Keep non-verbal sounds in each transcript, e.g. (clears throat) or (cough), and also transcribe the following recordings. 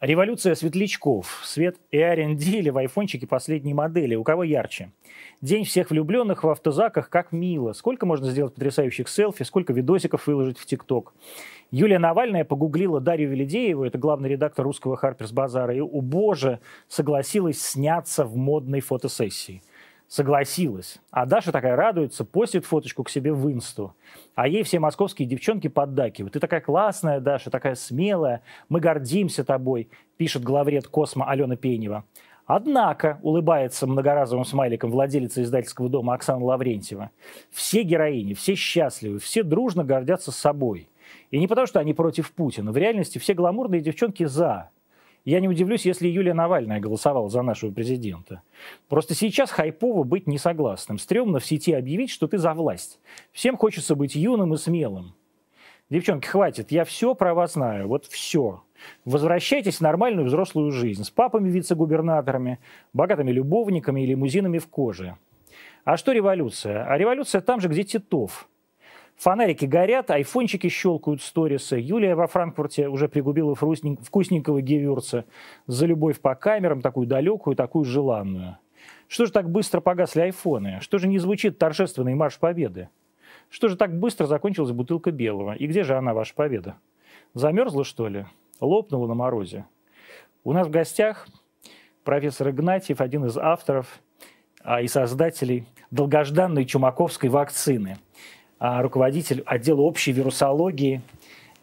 Революция светлячков. Свет и R&D или в айфончике последней модели. У кого ярче? День всех влюбленных в автозаках, как мило. Сколько можно сделать потрясающих селфи, сколько видосиков выложить в ТикТок. Юлия Навальная погуглила Дарью Велидееву, это главный редактор русского Харперс Базара, и, у боже, согласилась сняться в модной фотосессии согласилась. А Даша такая радуется, постит фоточку к себе в инсту. А ей все московские девчонки поддакивают. Ты такая классная, Даша, такая смелая, мы гордимся тобой, пишет главред Космо Алена Пенева. Однако, улыбается многоразовым смайликом владелица издательского дома Оксана Лаврентьева, все героини, все счастливы, все дружно гордятся собой. И не потому, что они против Путина. В реальности все гламурные девчонки за. Я не удивлюсь, если Юлия Навальная голосовала за нашего президента. Просто сейчас хайпово быть не согласным. Стремно в сети объявить, что ты за власть. Всем хочется быть юным и смелым. Девчонки, хватит, я все про вас знаю, вот все. Возвращайтесь в нормальную взрослую жизнь с папами вице-губернаторами, богатыми любовниками и лимузинами в коже. А что революция? А революция там же, где Титов – Фонарики горят, айфончики щелкают сторисы. Юлия во Франкфурте уже пригубила вкусненького гевюрца за любовь по камерам, такую далекую, такую желанную. Что же так быстро погасли айфоны? Что же не звучит торжественный марш победы? Что же так быстро закончилась бутылка белого? И где же она, ваша победа? Замерзла, что ли? Лопнула на морозе? У нас в гостях профессор Игнатьев, один из авторов а, и создателей долгожданной чумаковской вакцины – руководитель отдела общей вирусологии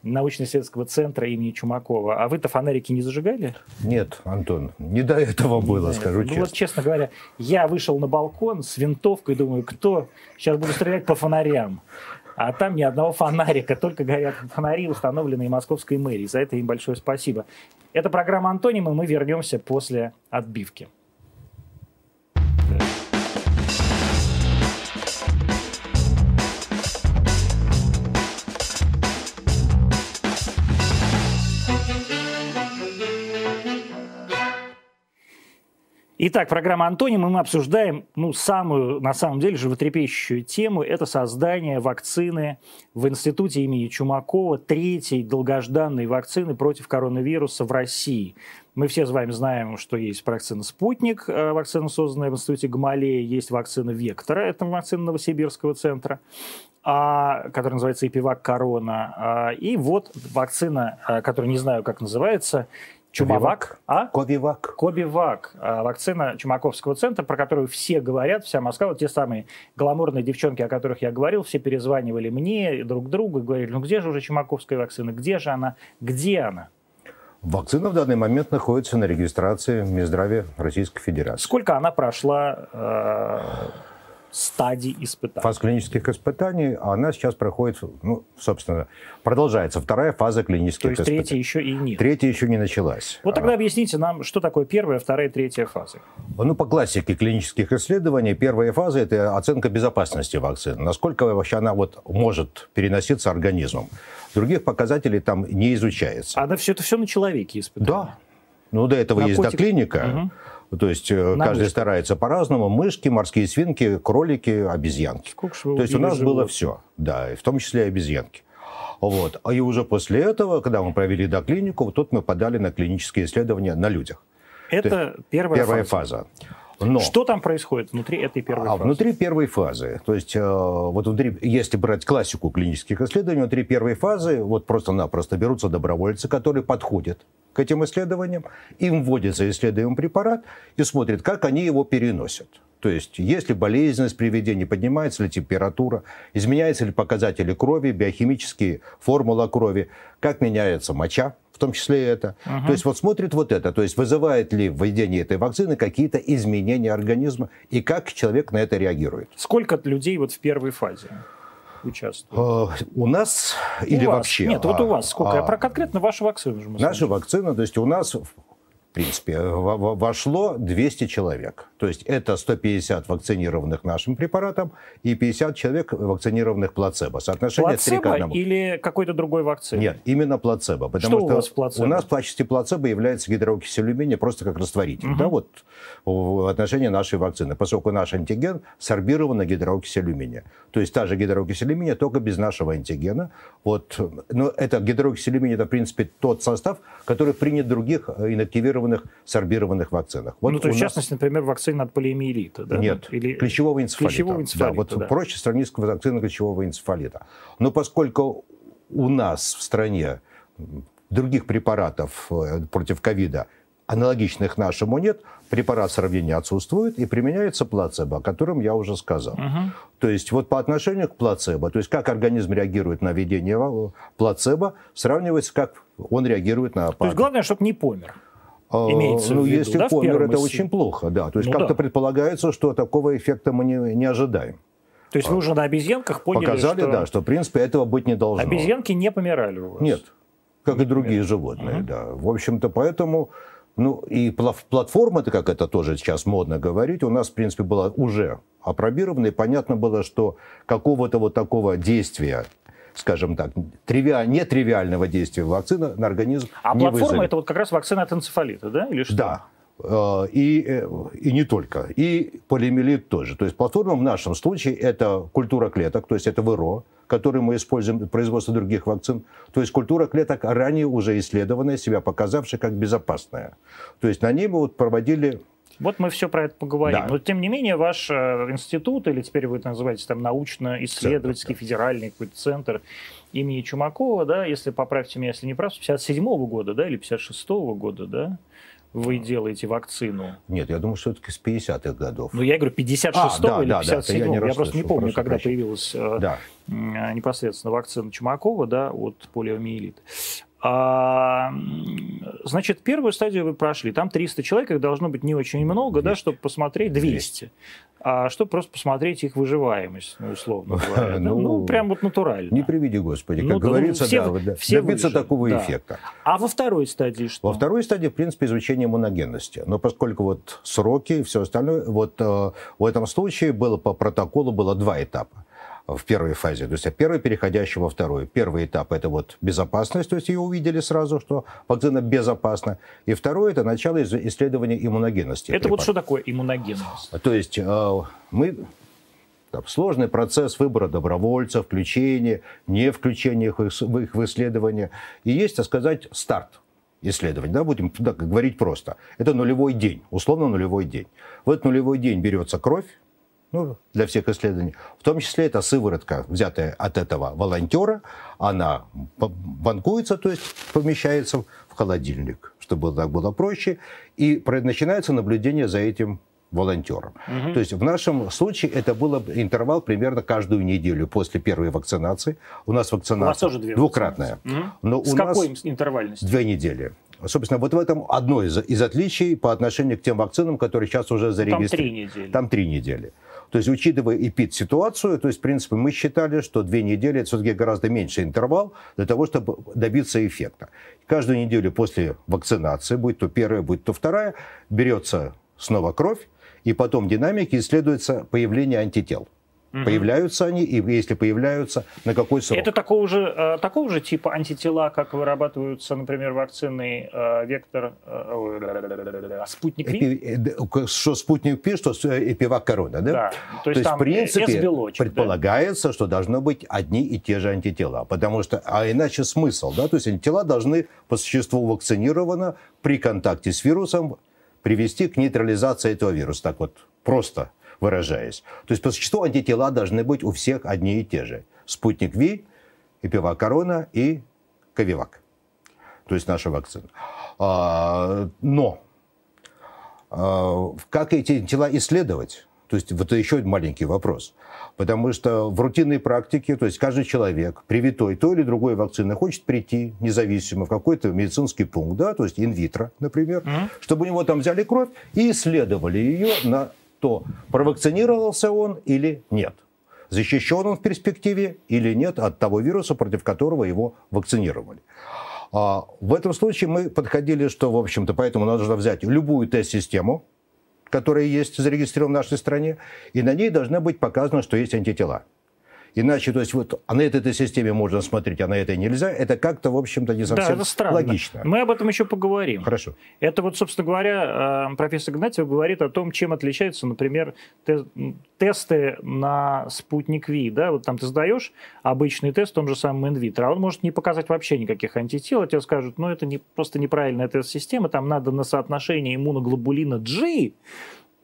научно-исследовательского центра имени Чумакова. А вы-то фонарики не зажигали? Нет, Антон, не до этого было, Нет. скажу ну, честно. Вот, честно говоря, я вышел на балкон с винтовкой, думаю, кто? Сейчас буду стрелять по фонарям. А там ни одного фонарика, только горят фонари, установленные Московской мэрией. За это им большое спасибо. Это программа «Антонимы», мы вернемся после отбивки. Итак, программа «Антоним», и мы обсуждаем ну, самую, на самом деле, животрепещущую тему. Это создание вакцины в институте имени Чумакова, третьей долгожданной вакцины против коронавируса в России. Мы все с вами знаем, что есть вакцина «Спутник», э, вакцина, созданная в институте Гамалея, есть вакцина «Вектора», это вакцина Новосибирского центра, а, которая называется «Эпивак Корона». А, и вот вакцина, э, которая не знаю, как называется, Чумовак, а? Кобивак. Кобивак. А, вакцина Чумаковского центра, про которую все говорят, вся Москва, вот те самые гламурные девчонки, о которых я говорил, все перезванивали мне, друг другу, и говорили, ну где же уже Чумаковская вакцина, где же она, где она? Вакцина в данный момент находится на регистрации Минздравия Российской Федерации. Сколько она прошла э, стадий испытаний. Фаз клинических испытаний, она сейчас проходит, ну, собственно, продолжается вторая фаза клинических То есть испытаний. третья еще и нет. Третья еще не началась. Вот тогда а... объясните нам, что такое первая, вторая, третья фазы. Ну, по классике клинических исследований, первая фаза – это оценка безопасности вакцины. Насколько вообще она вот может переноситься организмом. Других показателей там не изучается. А все это все на человеке испытания? Да. Ну, до этого Наркотик. есть доклиника. Угу. То есть э, На каждый мышки. старается по-разному. Мышки, морские свинки, кролики, обезьянки. То есть у нас живот. было все, да, в том числе и обезьянки. Вот. А и уже после этого, когда мы провели доклинику, вот тут мы подали на клинические исследования на людях. Это первая, первая фаза. фаза. Но, что там происходит внутри этой первой а фазы? Внутри первой фазы, то есть э, вот внутри, если брать классику клинических исследований, внутри первой фазы вот просто-напросто берутся добровольцы, которые подходят к этим исследованиям, им вводится исследуемый препарат и смотрят, как они его переносят. То есть, есть ли болезненность при введении, поднимается ли температура, изменяются ли показатели крови, биохимические формула крови, как меняется моча, в том числе это. Угу. То есть вот смотрит вот это, то есть вызывает ли введение этой вакцины какие-то изменения организма и как человек на это реагирует. Сколько людей вот в первой фазе? участвуют? А, у нас у или вас? вообще? Нет, вот у вас сколько? А, а про конкретно вашу вакцину же Наша вакцина, то есть у нас принципе, вошло 200 человек. То есть это 150 вакцинированных нашим препаратом и 50 человек вакцинированных плацебо. Соотношение плацебо 3 к 1. или какой-то другой вакцины? Нет, именно плацебо. Потому что, что у вас плацебо? У нас в качестве плацебо является гидрокись алюминия просто как растворитель. Угу. Да, вот в отношении нашей вакцины. Поскольку наш антиген сорбирован на гидрокись алюминия. То есть та же гидрокись алюминия, только без нашего антигена. Вот. Но это гидрокись алюминия, это, в принципе, тот состав, который принят в других инактивированных инактивированных, сорбированных вакцинах. Вот ну, то есть, в частности, например, вакцина от полиомиелита, да? Нет, Или... клещевого энцефалита. Клещевого энцефалита, да. Вот да. проще сравнить с вакциной клещевого энцефалита. Но поскольку у нас в стране других препаратов э, против ковида аналогичных нашему нет, препарат сравнения отсутствует, и применяется плацебо, о котором я уже сказал. Угу. То есть вот по отношению к плацебо, то есть как организм реагирует на введение плацебо, сравнивается, как он реагирует на... То есть главное, чтобы не помер. А, Имеется ну, в виду, если да, помер, это очень плохо, да. То есть ну, как-то да. предполагается, что такого эффекта мы не, не ожидаем. То есть вы уже на обезьянках поняли, Показали, что... да, что в принципе этого быть не должно. Обезьянки не помирали у вас? Нет, как и другие животные, угу. да. В общем-то, поэтому... Ну, и платформа-то, как это тоже сейчас модно говорить, у нас, в принципе, была уже опробирована, и понятно было, что какого-то вот такого действия скажем так, тривиа, нетривиального действия вакцины на организм А не платформа вызовет. это вот как раз вакцина от энцефалита, да? Или что? Да. Э, и, э, и не только. И полиомиелит тоже. То есть платформа в нашем случае это культура клеток, то есть это ВРО, который мы используем в производстве других вакцин. То есть культура клеток ранее уже исследованная, себя показавшая как безопасная. То есть на ней мы вот проводили вот мы все про это поговорим. Да. Но тем не менее ваш э, институт, или теперь вы это называете там научно-исследовательский да. федеральный какой-то центр имени Чумакова, да, если поправьте меня, если не прав, с 57 -го года, да, или 56 -го года, да, вы делаете вакцину? Нет, я думаю, что все-таки с 50-х годов. Ну, я говорю, 56-го а, да, или 57-го. Да, я, я просто не помню, когда прощения. появилась э, да. непосредственно вакцина Чумакова, да, от полиомиелита. А, значит, первую стадию вы прошли. Там 300 человек, их должно быть не очень много, 200. да, чтобы посмотреть 200. 200. А чтобы просто посмотреть их выживаемость, ну, условно (laughs) говоря. ну, ну, прям вот натурально. Не приведи, Господи. Как ну, говорится, все, да, все добиться выжили, такого да. эффекта. А во второй стадии что? Во второй стадии, в принципе, изучение иммуногенности. Но поскольку вот сроки и все остальное, вот э, в этом случае было по протоколу было два этапа в первой фазе. То есть первый переходящий во второй. Первый этап – это вот безопасность, то есть ее увидели сразу, что вакцина безопасна. И второй – это начало исследования иммуногенности. Это вот что такое иммуногенность? То есть э, мы там, сложный процесс выбора добровольцев, включения, не включения их в их в исследования. И есть, так сказать, старт исследований, да, будем да, говорить просто. Это нулевой день, условно нулевой день. В этот нулевой день берется кровь, ну, для всех исследований. В том числе это сыворотка, взятая от этого волонтера, она банкуется, то есть помещается в холодильник, чтобы так было проще, и начинается наблюдение за этим волонтером. Угу. То есть в нашем случае это был интервал примерно каждую неделю после первой вакцинации. У нас вакцинация у нас тоже две двукратная. Угу. Но С у какой нас интервальностью? Две недели. Собственно, вот в этом одно из, из отличий по отношению к тем вакцинам, которые сейчас уже зарегистрированы. Там три недели. Там три недели. То есть, учитывая эпид-ситуацию, то есть, в принципе, мы считали, что две недели – это все-таки гораздо меньший интервал для того, чтобы добиться эффекта. Каждую неделю после вакцинации, будь то первая, будь то вторая, берется снова кровь, и потом динамики исследуется появление антител. Угу. Появляются они, и если появляются, на какой срок? Это такого же, э, такого же типа антитела, как вырабатываются, например, вакцины э, Вектор, э, Спутник Ви? Что Спутник Ви, что Эпивак Корона, да? Да. То есть, То есть в принципе, предполагается, да? что должны быть одни и те же антитела, потому что, а иначе смысл, да? То есть антитела должны по существу вакцинировано при контакте с вирусом привести к нейтрализации этого вируса. Так вот, просто выражаясь. То есть по существу антитела должны быть у всех одни и те же. Спутник Ви, Эпивак Корона и Ковивак. То есть наша вакцина. А, но а, как эти тела исследовать? То есть вот это еще маленький вопрос. Потому что в рутинной практике, то есть каждый человек, привитой той или другой вакцины, хочет прийти независимо в какой-то медицинский пункт, да, то есть инвитро, например, mm-hmm. чтобы у него там взяли кровь и исследовали ее на то, провакцинировался он или нет. Защищен он в перспективе или нет от того вируса, против которого его вакцинировали. А в этом случае мы подходили, что, в общем-то, поэтому нужно взять любую тест-систему, которая есть зарегистрирована в нашей стране, и на ней должны быть показано, что есть антитела. Иначе, то есть вот а на этой, этой системе можно смотреть, а на этой нельзя, это как-то, в общем-то, не совсем да, это странно. логично. Мы об этом еще поговорим. Хорошо. Это вот, собственно говоря, э, профессор Игнатьев говорит о том, чем отличаются, например, тесты на спутник Ви. Да? Вот там ты сдаешь обычный тест в том же самом инвитро, а он может не показать вообще никаких антител, а тебе скажут, ну это не, просто неправильная тест-система, там надо на соотношение иммуноглобулина G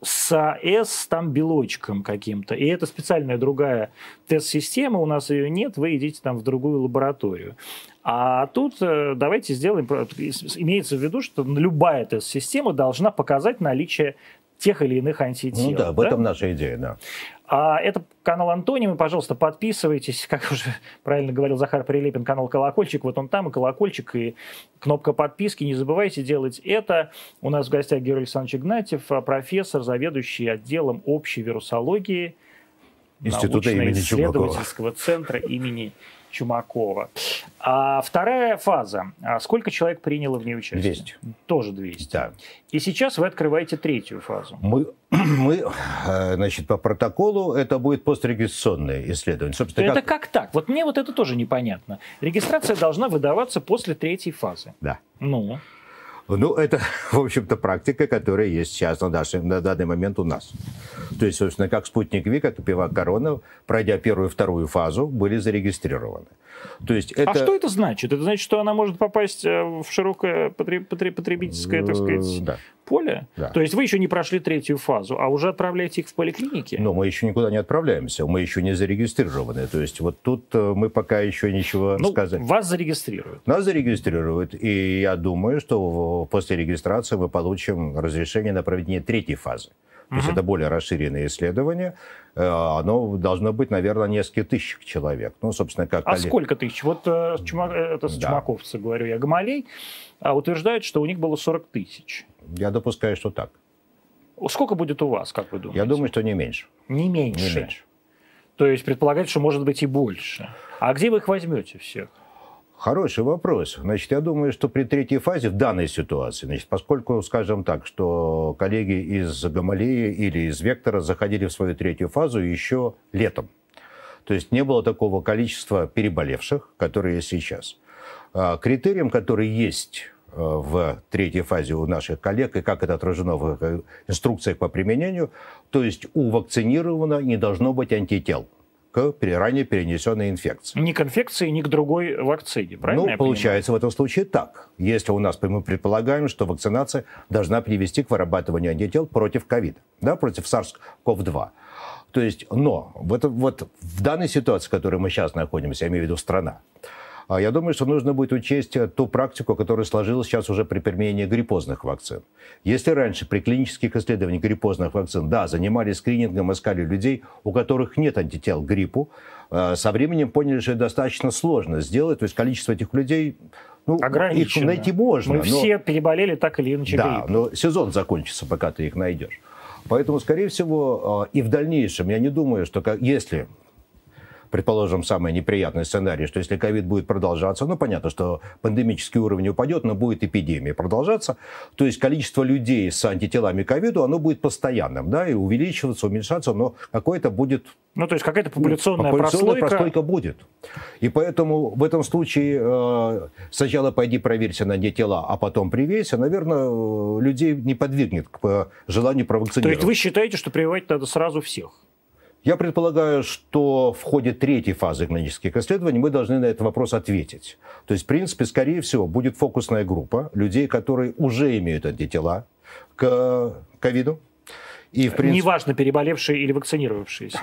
с S там белочком каким-то. И это специальная другая тест-система, у нас ее нет, вы идите там в другую лабораторию. А тут э, давайте сделаем, имеется в виду, что любая тест-система должна показать наличие тех или иных антител. Ну да, в этом наша идея, да. А это канал Антонимы, пожалуйста, подписывайтесь, (laughs) как уже правильно говорил Захар Прилепин, канал Колокольчик, вот он там, и колокольчик, и кнопка подписки, не забывайте делать это. У нас в гостях Георгий Александрович Игнатьев, профессор, заведующий отделом общей вирусологии Института имени исследовательского центра имени Чумакова. А вторая фаза. А сколько человек приняло в ней участие? 200. Тоже 200. Да. И сейчас вы открываете третью фазу. Мы, (clears throat) мы э, значит, по протоколу это будет пострегистрационное исследование. Собственно, это как... как так? Вот мне вот это тоже непонятно. Регистрация должна выдаваться после третьей фазы. Да. Ну? Ну, это, (laughs) в общем-то, практика, которая есть сейчас на, нашей, на данный момент у нас. То есть, собственно, как спутник Ви, как и Пивак Корона, пройдя первую и вторую фазу, были зарегистрированы. То есть это... А что это значит? Это значит, что она может попасть э, в широкое потребительское, так сказать, да. поле? Да. То есть вы еще не прошли третью фазу, а уже отправляете их в поликлиники? Но мы еще никуда не отправляемся, мы еще не зарегистрированы. То есть вот тут э, мы пока еще ничего ну, сказать. Вас зарегистрируют? Нас зарегистрируют, и я думаю, что после регистрации мы получим разрешение на проведение третьей фазы. То есть это более расширенное исследование. Э, оно должно быть, наверное, несколько тысяч человек. Ну, собственно, как... А сколько тысяч? Вот э, чума... Э, это с да. чумаковцы, говорю я, Гамалей, а, утверждают, что у них было 40 тысяч. Я допускаю, что так. Сколько будет у вас, как вы думаете? Я думаю, что не меньше. Не меньше? Не меньше. То есть предполагается, что может быть и больше. А где вы их возьмете всех? Хороший вопрос. Значит, я думаю, что при третьей фазе в данной ситуации, значит, поскольку, скажем так, что коллеги из Гамалеи или из Вектора заходили в свою третью фазу еще летом. То есть не было такого количества переболевших, которые есть сейчас. А, критерием, который есть э, в третьей фазе у наших коллег, и как это отражено в э, инструкциях по применению, то есть у вакцинированного не должно быть антител к ранее перенесенной инфекции. Ни к инфекции, ни к другой вакцине, правильно? Ну, получается понимаю? в этом случае так. Если у нас, мы предполагаем, что вакцинация должна привести к вырабатыванию антител против ковида, да, против SARS-CoV-2. То есть, но в, это, вот в данной ситуации, в которой мы сейчас находимся, я имею в виду страна, я думаю, что нужно будет учесть э, ту практику, которая сложилась сейчас уже при применении гриппозных вакцин. Если раньше при клинических исследованиях гриппозных вакцин, да, занимались скринингом, искали людей, у которых нет антител к гриппу, э, со временем поняли, что это достаточно сложно сделать. То есть количество этих людей ну, их найти можно. Мы но... все переболели так или иначе Да, гриппом. но сезон закончится, пока ты их найдешь. Поэтому, скорее всего, э, и в дальнейшем, я не думаю, что если предположим, самый неприятный сценарий, что если ковид будет продолжаться, ну, понятно, что пандемический уровень упадет, но будет эпидемия продолжаться, то есть количество людей с антителами ковиду, оно будет постоянным, да, и увеличиваться, уменьшаться, но какое-то будет... Ну, то есть какая-то популяционная, популяционная прослойка... прослойка будет. И поэтому в этом случае э, сначала пойди проверься на антитела, а потом привейся, наверное, людей не подвигнет к желанию провакцинировать. То есть вы считаете, что прививать надо сразу всех? Я предполагаю, что в ходе третьей фазы клинических исследований мы должны на этот вопрос ответить. То есть, в принципе, скорее всего, будет фокусная группа людей, которые уже имеют антитела к ковиду. И, в принципе... Неважно, переболевшие или вакцинировавшиеся.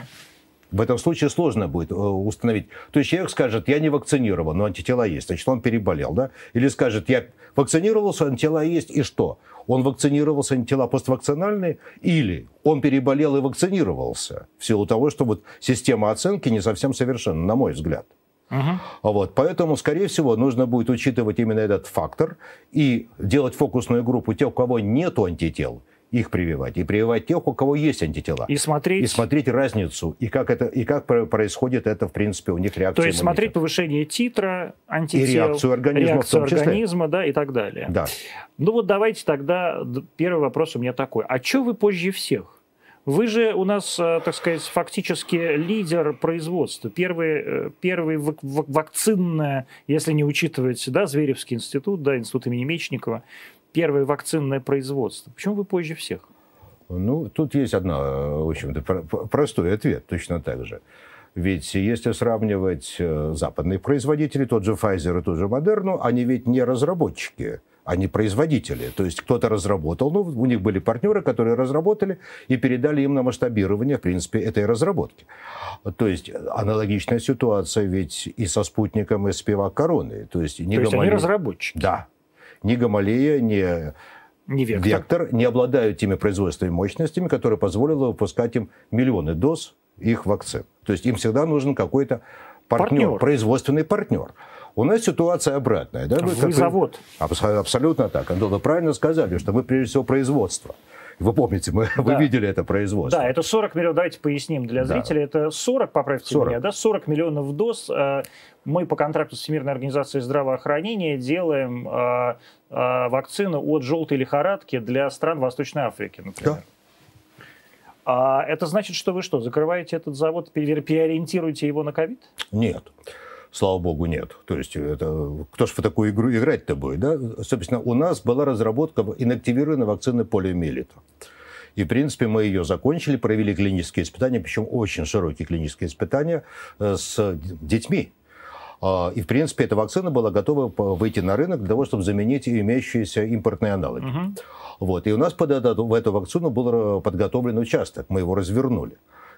В этом случае сложно будет э, установить. То есть человек скажет, я не вакцинирован, но антитела есть, значит, он переболел, да? Или скажет, я вакцинировался, антитела есть, и что? Он вакцинировался, антитела поствакцинальные, или он переболел и вакцинировался, в силу того, что вот система оценки не совсем совершенна, на мой взгляд. Угу. Вот, поэтому, скорее всего, нужно будет учитывать именно этот фактор и делать фокусную группу тех, у кого нет антител, их прививать, и прививать тех, у кого есть антитела. И смотреть... И смотреть разницу, и как, это, и как происходит это, в принципе, у них реакция То есть иммунитета. смотреть повышение титра, антител, и реакцию организма, реакцию в том числе. организма да, и так далее. Да. Ну вот давайте тогда, первый вопрос у меня такой. А что вы позже всех? Вы же у нас, э, так сказать, фактически лидер производства. Первый, э, первый вакцинное, если не учитывать да, Зверевский институт, да, институт имени Мечникова, первое вакцинное производство. Почему вы позже всех? Ну, тут есть одна, в общем-то, простой ответ, точно так же. Ведь если сравнивать э, западные производители, тот же Pfizer и тот же Moderna, они ведь не разработчики, они производители. То есть кто-то разработал, ну, у них были партнеры, которые разработали и передали им на масштабирование, в принципе, этой разработки. То есть аналогичная ситуация ведь и со спутником, и с пивак короны. То есть, не То есть они разработчики? Да, ни Гамалея, ни не вектор. вектор не обладают теми производственными мощностями, которые позволили выпускать им миллионы доз их вакцин. То есть им всегда нужен какой-то партнер, партнер. производственный партнер. У нас ситуация обратная. Да? Вы, вы завод. Абсолютно так. Антон, вы правильно сказали, что мы прежде всего производство. Вы помните, мы, да. вы видели это производство. Да, это 40 миллионов, давайте поясним для зрителей, да. это 40, поправьте 40. меня, да, 40 миллионов доз. Э, мы по контракту с Всемирной организацией здравоохранения делаем э, э, вакцину от желтой лихорадки для стран Восточной Африки, например. Да. А это значит, что вы что, закрываете этот завод, переориентируете его на ковид? Нет слава богу, нет. То есть это, кто же в такую игру играть-то будет? Да? Собственно, у нас была разработка инактивированной вакцины полиомиелита. И, в принципе, мы ее закончили, провели клинические испытания, причем очень широкие клинические испытания э, с детьми. А, и, в принципе, эта вакцина была готова выйти на рынок для того, чтобы заменить имеющиеся импортные аналоги. Угу. Вот. И у нас под эту, в эту вакцину был э, подготовлен участок, мы его развернули.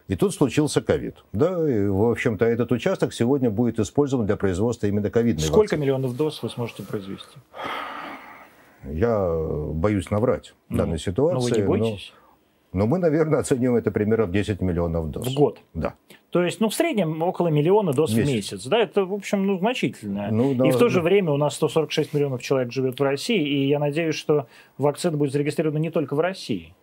И тут случился ковид. Да, и, в общем-то, этот участок сегодня будет использован для производства именно ковидной Сколько вакцины. миллионов доз вы сможете произвести? Я боюсь наврать в ну, данной ситуации. Но вы не боитесь? Но, но мы, наверное, оцениваем это примерно в 10 миллионов доз. В год? Да. То есть, ну, в среднем около миллиона доз месяц. в месяц. Да, это, в общем, ну, значительно. Ну, да, и в то же время у нас 146 миллионов человек живет в России, и я надеюсь, что вакцина будет зарегистрирована не только в России.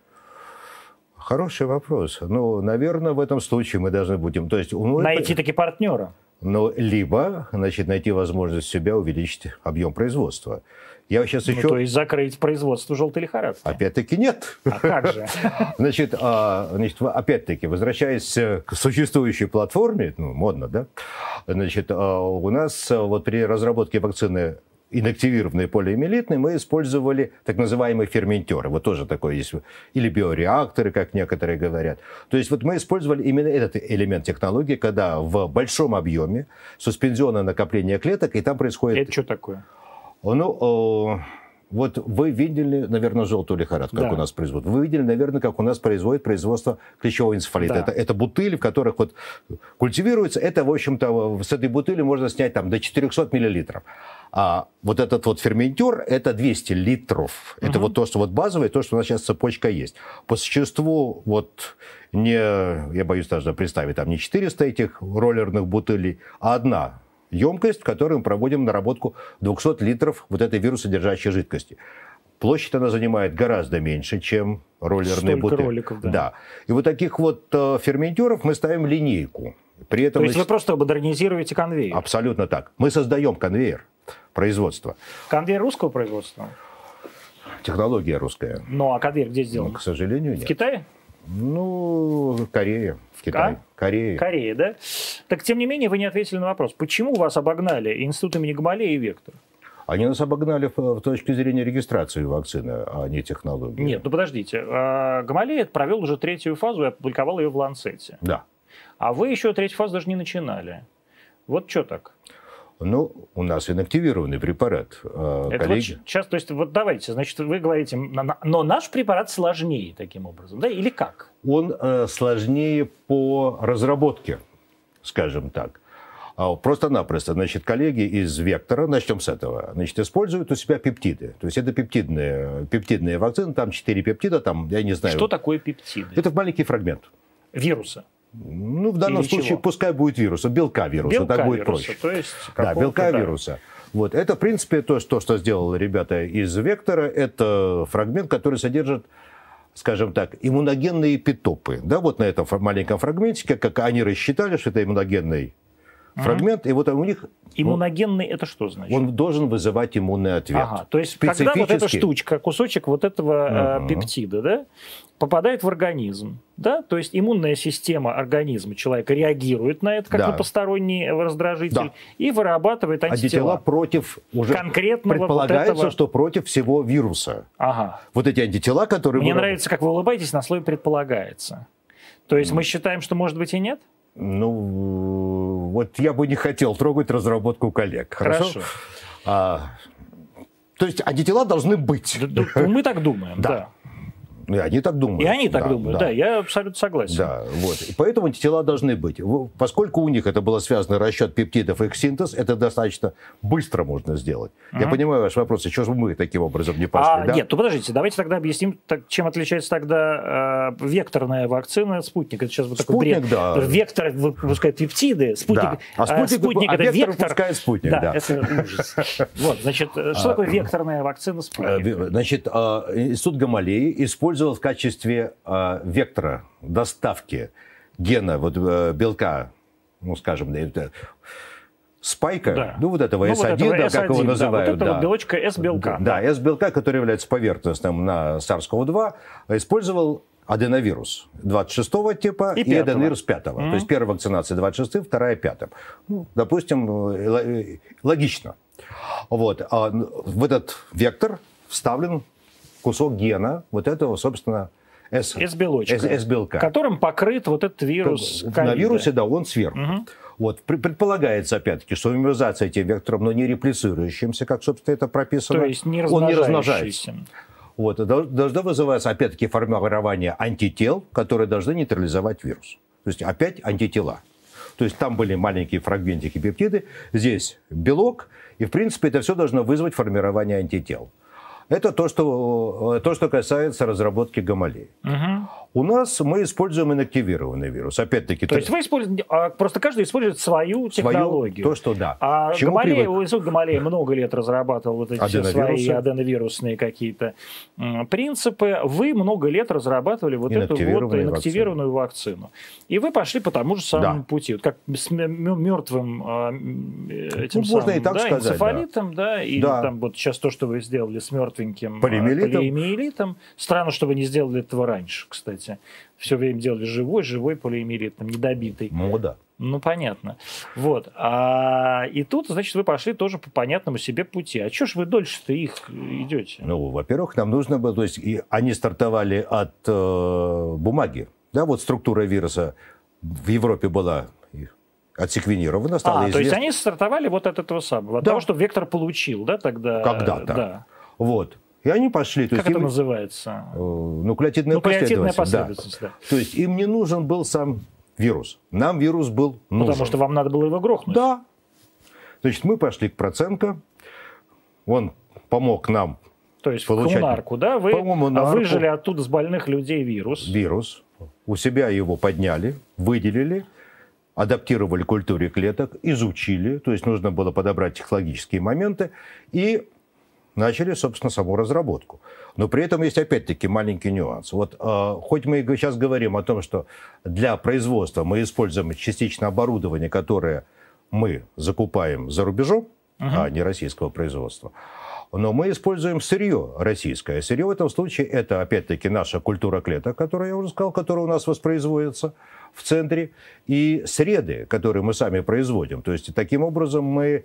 Хороший вопрос. Ну, наверное, в этом случае мы должны будем... То есть, ну, найти таки партнера. Ну, либо, значит, найти возможность себя увеличить объем производства. Я сейчас ну, еще... То есть закрыть производство желтой лихорадки? Опять-таки нет. А как же? (laughs) Значит, а, значит опять-таки, возвращаясь к существующей платформе, ну, модно, да? Значит, а, у нас вот при разработке вакцины инактивированные полиэмилитные, мы использовали так называемые ферментеры. Вот тоже такое есть. Или биореакторы, как некоторые говорят. То есть вот мы использовали именно этот элемент технологии, когда в большом объеме суспензионное накопление клеток, и там происходит... Это что такое? Ну, вот вы видели, наверное, желтую лихорадку, как да. у нас производят. Вы видели, наверное, как у нас производит производство клещевого энцефалита. Да. Это, это бутыли, в которых вот культивируется. Это, в общем-то, с этой бутыли можно снять там до 400 миллилитров. А вот этот вот ферментер – это 200 литров. Это угу. вот то, что вот базовое, то, что у нас сейчас цепочка есть. По существу вот не, я боюсь даже представить, там не 400 этих роллерных бутылей, а одна емкость, в которой мы проводим наработку 200 литров вот этой вирусодержащей жидкости. Площадь она занимает гораздо меньше, чем роллерные Столько бутыли. роликов, да. да. И вот таких вот э, ферментеров мы ставим линейку. При этом, То есть значит, вы просто модернизируете конвейер? Абсолютно так. Мы создаем конвейер производства. Конвейер русского производства? Технология русская. Ну, а конвейер где сделан? Ну, к сожалению, нет. В Китае? Ну, Корея, в Китае. А? Корея. Корея, да? Так, тем не менее, вы не ответили на вопрос. Почему вас обогнали Институт имени Гамалея и Вектор? Они нас обогнали в точке зрения регистрации вакцины, а не технологии. Нет, ну подождите. А, Гамалея провел уже третью фазу и опубликовал ее в Ланцете. Да. А вы еще третью фазу даже не начинали. Вот что так? Ну, у нас инактивированный препарат. А, Это коллеги... вот сейчас, то есть, вот давайте, значит, вы говорите, но наш препарат сложнее таким образом, да, или как? Он э, сложнее по разработке, скажем так. А, просто-напросто, значит, коллеги из Вектора, начнем с этого, значит, используют у себя пептиды. То есть это пептидные, пептидные вакцины, там 4 пептида, там, я не знаю. Что такое пептиды? Это маленький фрагмент. Вируса? Ну, в данном Или случае чего? пускай будет вируса, белка вируса, белка так будет вируса, проще. То есть да, белка да. вируса. Вот. Это, в принципе, то, что, что сделали ребята из Вектора. Это фрагмент, который содержит скажем так, иммуногенные питопы. Да, вот на этом маленьком фрагменте, как они рассчитали, что это иммуногенный фрагмент, и вот у них... Иммуногенный это что значит? Он должен вызывать иммунный ответ. Ага, то есть когда вот эта штучка, кусочек вот этого угу. пептида, да, попадает в организм, да, то есть иммунная система организма человека реагирует на это как да. на посторонний раздражитель да. и вырабатывает антитела. Антитела против уже конкретного предполагается, вот этого... что против всего вируса. Ага. Вот эти антитела, которые мне нравится, как вы улыбаетесь на слове предполагается. То есть mm. мы считаем, что может быть и нет? Ну, вот я бы не хотел трогать разработку коллег. Хорошо. Хорошо. А, то есть антитела должны быть. Мы так думаем, да. И они так думают. И они так да, думают, да. да, я абсолютно согласен. Да, вот. И поэтому антитела должны быть. Поскольку у них это было связано расчет пептидов и их синтез, это достаточно быстро можно сделать. Mm-hmm. Я понимаю ваш вопрос, еще же мы таким образом не пошли, а, да? Нет, ну подождите, давайте тогда объясним, так, чем отличается тогда э, векторная вакцина от спутника. Это сейчас вот такой спутник, бред. да. Вектор выпускает пептиды, спутник, да. а спутник, а спутник а это вектор, выпускает спутник. Да, да. это ужас. (laughs) Вот, значит, что а, такое векторная вакцина спутника? Значит, институт Гамалеи использовал в качестве э, вектора доставки гена, вот, э, белка, ну, скажем, это, спайка, да. ну вот этого ну, S1, вот этого да, S1, как его называют. Да, вот да. белочка S-белка. Да, да, S-белка, который является поверхностным на SARS-CoV-2, использовал аденовирус 26 типа и, и аденовирус 5. Mm-hmm. То есть первая вакцинация 26, вторая 5. Ну, допустим, э, логично. Вот. А в этот вектор вставлен кусок гена вот этого, собственно, S, S-белочка, S-белка. которым покрыт вот этот вирус COVID. На вирусе, да, он сверху. Угу. Вот. Предполагается, опять-таки, что иммунизация этим вектором, но не реплицирующимся, как, собственно, это прописано. То есть не он не размножается. Вот. Должно вызываться, опять-таки, формирование антител, которые должны нейтрализовать вирус. То есть опять антитела. То есть там были маленькие фрагментики пептиды, здесь белок, и, в принципе, это все должно вызвать формирование антител. Это то, что, э, то, что касается разработки гамалеи. Угу. У нас мы используем инактивированный вирус. Опять-таки. То, то есть вы используете, а, просто каждый использует свою технологию. Свою, то, что да. А Гамалея, институт Гамалея много лет разрабатывал вот эти все свои аденовирусные какие-то принципы. Вы много лет разрабатывали вот эту вот инактивированную вакцину. вакцину. И вы пошли по тому же самому да. пути. Вот как с мертвым а, этим ну, самым, можно и так да, сказать, энцефалитом, да, да и да. там вот сейчас то, что вы сделали с мертвеньким полиомиелитом. полиомиелитом. Странно, что вы не сделали этого раньше, кстати кстати. Все время делали живой, живой полиэмилит, там, недобитый. Мода. Ну, понятно. Вот. А, и тут, значит, вы пошли тоже по понятному себе пути. А что ж вы дольше-то их идете? Ну, во-первых, нам нужно было... То есть и они стартовали от э, бумаги. Да, вот структура вируса в Европе была отсеквенирована, стала а, известна. то есть они стартовали вот от этого самого, от да. того, что вектор получил, да, тогда? Когда-то. Да. Вот. И они пошли. То как есть это им... называется? Э, нуклеотидная, нуклеотидная последовательность. Да. да. То есть им не нужен был сам вирус. Нам вирус был нужен. Потому что вам надо было его грохнуть. Да. Значит, мы пошли к Проценко. Он помог нам То есть получать... в коммунарку, да? Вы коммунарку. выжили оттуда с больных людей вирус. Вирус. У себя его подняли, выделили адаптировали культуре клеток, изучили, то есть нужно было подобрать технологические моменты и начали, собственно, саму разработку. Но при этом есть опять-таки маленький нюанс. Вот э, хоть мы сейчас говорим о том, что для производства мы используем частично оборудование, которое мы закупаем за рубежом, uh-huh. а не российского производства, но мы используем сырье российское. Сырье в этом случае это, опять-таки, наша культура клеток, которую я уже сказал, которая у нас воспроизводится в центре, и среды, которые мы сами производим. То есть таким образом мы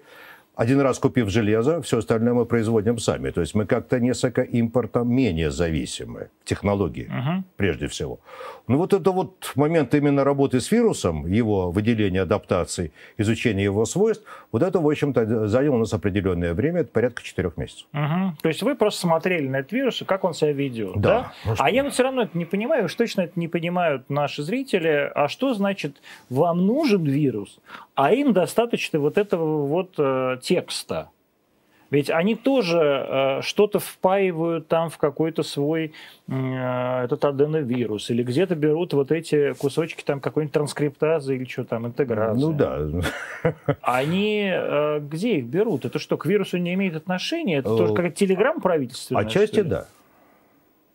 один раз купив железо, все остальное мы производим сами. То есть мы как-то несколько импортом менее зависимы. Технологии, угу. прежде всего. Ну вот это вот момент именно работы с вирусом, его выделения адаптации, изучения его свойств, вот это, в общем-то, заняло у нас определенное время, это порядка четырех месяцев. Угу. То есть вы просто смотрели на этот вирус и как он себя ведет, да? да? Ну, а я вот все равно это не понимаю, уж точно это не понимают наши зрители. А что значит вам нужен вирус, а им достаточно вот этого вот э, текста? Ведь они тоже э, что-то впаивают там в какой-то свой э, этот аденовирус, или где-то берут вот эти кусочки там какой-нибудь транскриптазы или что там, интеграции. Ну да. Они э, где их берут? Это что, к вирусу не имеет отношения? Это тоже как телеграм правительственный? Отчасти да.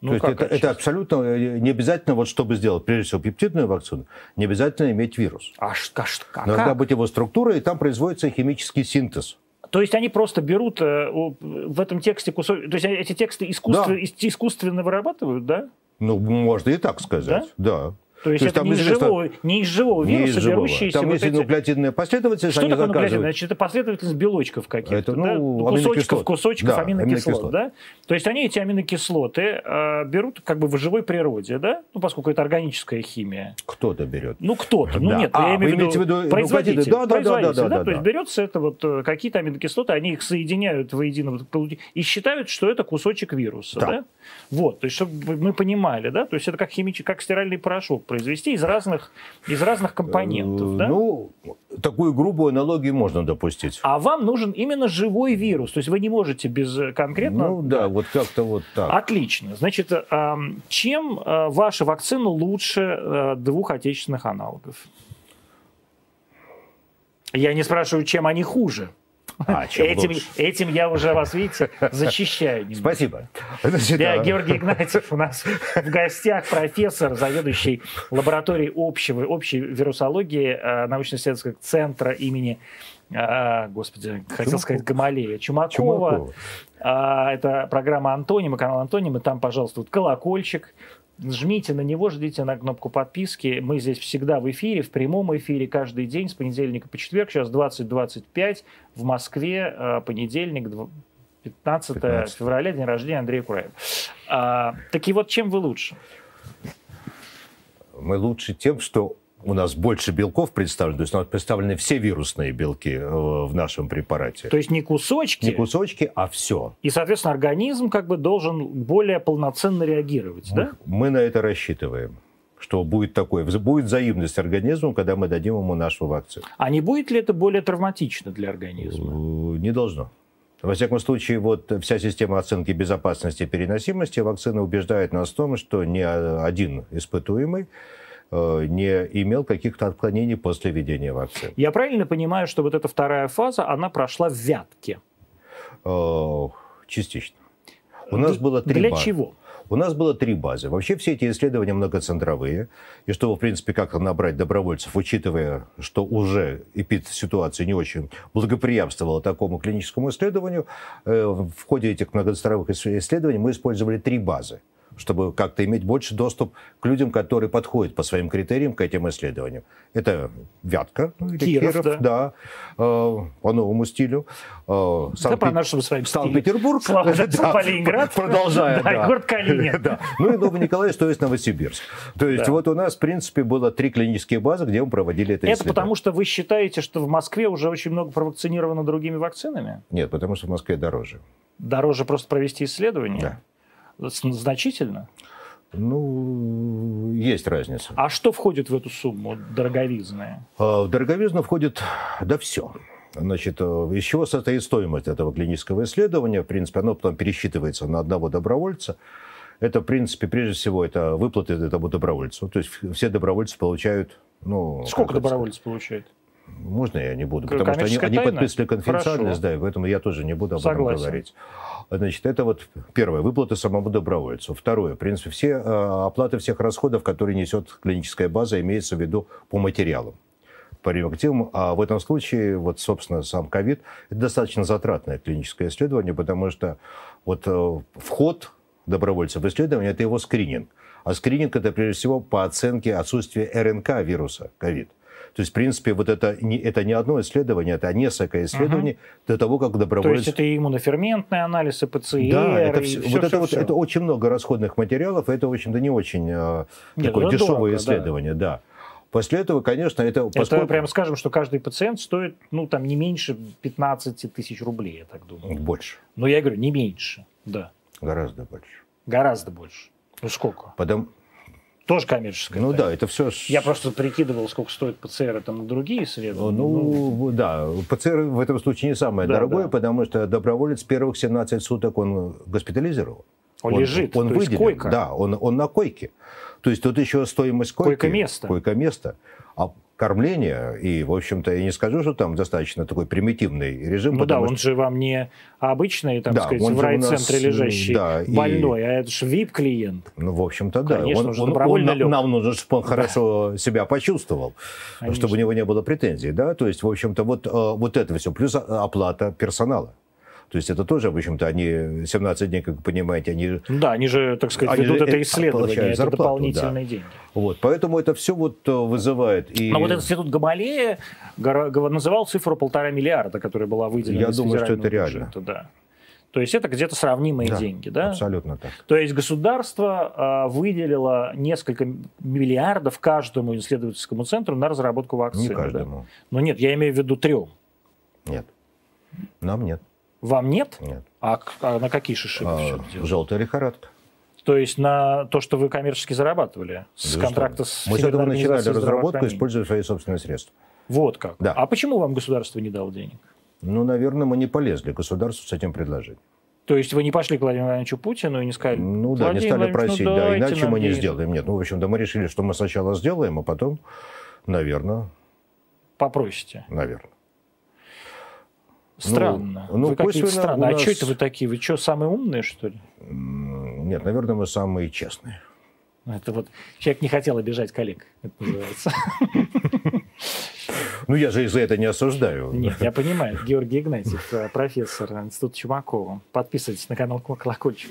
Ну, То есть это, это абсолютно э, не обязательно, вот чтобы сделать, прежде всего, пептидную вакцину, не обязательно иметь вирус. А, а, а Должна как? быть его структура, и там производится химический синтез. То есть они просто берут э, в этом тексте кусок... То есть эти тексты искусственно, да. искусственно вырабатывают, да? Ну, можно и так сказать, да. да. То есть, То есть это не, из живого, не из живого не вируса, из живого. берущиеся... Там вот есть эти... нуклеотидная последовательность, Что такое нуклеотидная? Значит, это последовательность белочков каких-то, это, ну, да? Ну, кусочков, кусочков да, аминокислот, аминокислот, да? То есть они эти аминокислоты э, берут как бы в живой природе, да? Ну, поскольку это органическая химия. Кто-то берет. Ну, кто-то. Ну, да. нет, а, я имею в виду, производитель. Да, да, производитель, да, да, да, да, То есть берется это вот э, какие-то аминокислоты, они их соединяют воедино и считают, что это кусочек вируса, да? да? Вот, то есть, чтобы мы понимали, да? То есть это как химический, как стиральный порошок произвести из разных из разных компонентов. Да? Ну, такую грубую аналогию можно допустить. А вам нужен именно живой вирус. То есть вы не можете без конкретно... Ну да, вот как-то вот так. Отлично. Значит, чем э, ваша вакцина лучше э, двух отечественных аналогов? Я не спрашиваю, чем они хуже. А, (laughs) этим, этим я уже вас, видите, защищаю. Немного. Спасибо. Значит, да, Георгий (laughs) Игнатьев у нас в гостях, профессор, заведующий лабораторией общего, общей вирусологии э, научно-исследовательского центра имени а, господи, хотел Чумакова. сказать Гамалея, Чумакова. Чумакова. А, это программа Антонима, канал Антонима. Там, пожалуйста, вот колокольчик жмите на него, ждите на кнопку подписки. Мы здесь всегда в эфире, в прямом эфире, каждый день с понедельника по четверг. Сейчас 20.25 в Москве, э, понедельник, 15, 15 февраля, день рождения Андрея Кураева. А, так и вот чем вы лучше? Мы лучше тем, что у нас больше белков представлено, то есть у нас представлены все вирусные белки э, в нашем препарате. То есть не кусочки? Не кусочки, а все. И, соответственно, организм как бы должен более полноценно реагировать, мы, да? Мы на это рассчитываем что будет такое, будет взаимность организму, когда мы дадим ему нашу вакцину. А не будет ли это более травматично для организма? Э, не должно. Во всяком случае, вот вся система оценки безопасности и переносимости вакцины убеждает нас в том, что ни один испытуемый не имел каких-то отклонений после введения вакцины. Я правильно понимаю, что вот эта вторая фаза, она прошла в Вятке? Э, частично. У нас было три Для базы. чего? У нас было три базы. Вообще все эти исследования многоцентровые. И чтобы, в принципе, как-то набрать добровольцев, учитывая, что уже эпид-ситуация не очень благоприятствовала такому клиническому исследованию, э, в ходе этих многоцентровых исследований мы использовали три базы чтобы как-то иметь больше доступ к людям, которые подходят по своим критериям к этим исследованиям. Это Вятка, ну, Киров, Киров да. да, э, по новому стилю. Э, Санкт- по нашему с вами Санкт-Петербург. Слава (laughs) да, Ленинград. Продолжая, да. город Калинин. (laughs) да. Ну и Новониколаевск, то есть Новосибирск. То есть да. вот у нас, в принципе, было три клинические базы, где мы проводили это, это исследование. Это потому, что вы считаете, что в Москве уже очень много провакцинировано другими вакцинами? Нет, потому что в Москве дороже. Дороже просто провести исследование? Да. Значительно? Ну, есть разница. А что входит в эту сумму дороговизная? А, в дороговизну входит, да все. Значит, э, из чего состоит стоимость этого клинического исследования? В принципе, оно потом пересчитывается на одного добровольца. Это, в принципе, прежде всего, это выплаты этому добровольцу. То есть все добровольцы получают... Ну, Сколько добровольцев получает? Можно я не буду? Потому что они, они подписывали конфиденциальность, да, и поэтому я тоже не буду об Согласен. этом говорить. Значит, это вот первое, выплаты самому добровольцу. Второе, в принципе, все э, оплаты всех расходов, которые несет клиническая база, имеется в виду по материалам по реактивам. А в этом случае, вот, собственно, сам ковид, это достаточно затратное клиническое исследование, потому что вот э, вход добровольца в исследование – это его скрининг. А скрининг – это, прежде всего, по оценке отсутствия РНК вируса ковид. То есть, в принципе, вот это не, это не одно исследование, это несколько исследований угу. до того, как добровольцы... То есть это и иммуноферментный анализ, и ПЦР, Да, это, все, все, вот все, это, все. Вот, это очень много расходных материалов, и это, в общем-то, не очень э, Нет, такое дешевое дорого, исследование, да. да. После этого, конечно, это... Поскольку... Это прямо скажем, что каждый пациент стоит, ну, там, не меньше 15 тысяч рублей, я так думаю. Больше. Но я говорю, не меньше, да. Гораздо больше. Гораздо больше. Ну, сколько? Потому, тоже коммерческая. Ну да, это все... Я просто прикидывал, сколько стоит ПЦР там другие исследования. Ну, ну, да, ПЦР в этом случае не самое да, дорогое, да. потому что доброволец первых 17 суток он госпитализировал. Он, он лежит, он то выделен, есть койка. Да, он, он на койке. То есть тут еще стоимость койки. Койко-место. Койко-место. А кормление, и, в общем-то, я не скажу, что там достаточно такой примитивный режим. Ну да, он же вам не обычный, там да, сказать, в райцентре нас, лежащий да, больной, и... а это же VIP-клиент. Ну, в общем-то, да. Конечно, он, он, он, лег. Нам нужно, чтобы он да. хорошо себя почувствовал, Конечно. чтобы у него не было претензий, да. То есть, в общем-то, вот, э, вот это все, плюс оплата персонала. То есть это тоже, в общем-то, они 17 дней, как вы понимаете, они... Да, они же, так сказать, они ведут это исследование, это зарплату, дополнительные да. деньги. Вот, поэтому это все вот э, вызывает... И... Но вот этот институт Гамалея называл цифру полтора миллиарда, которая была выделена Я думаю, что это реально. Бюджета, да. То есть это где-то сравнимые да, деньги, да? Абсолютно так. То есть государство а, выделило несколько миллиардов каждому исследовательскому центру на разработку вакцины. Не каждому. Да? Но нет, я имею в виду трем. Нет. Нам нет. Вам нет? Нет. А, а на какие шиши а, все это Желтая лихорадка. То есть на то, что вы коммерчески зарабатывали с да контракта с Мы с этого начинали разработку, используя свои собственные средства. Вот как. Да. А почему вам государство не дало денег? Ну, наверное, мы не полезли государству с этим предложением. То есть вы не пошли к Владимиру Владимировичу Путину и не сказали... Ну да, не стали просить, ну, да, иначе мы денег. не сделаем. Нет, ну, в общем-то, мы решили, что мы сначала сделаем, а потом, наверное... Попросите. Наверное. Странно. Ну, вы какие-то странные. Нас... А что это вы такие? Вы что, самые умные, что ли? Нет, наверное, мы самые честные. Это вот человек не хотел обижать коллег, это называется. Ну, я же из-за это не осуждаю. Нет, я понимаю. Георгий Игнатьев, э, профессор Института Чумакова. Подписывайтесь на канал Колокольчик.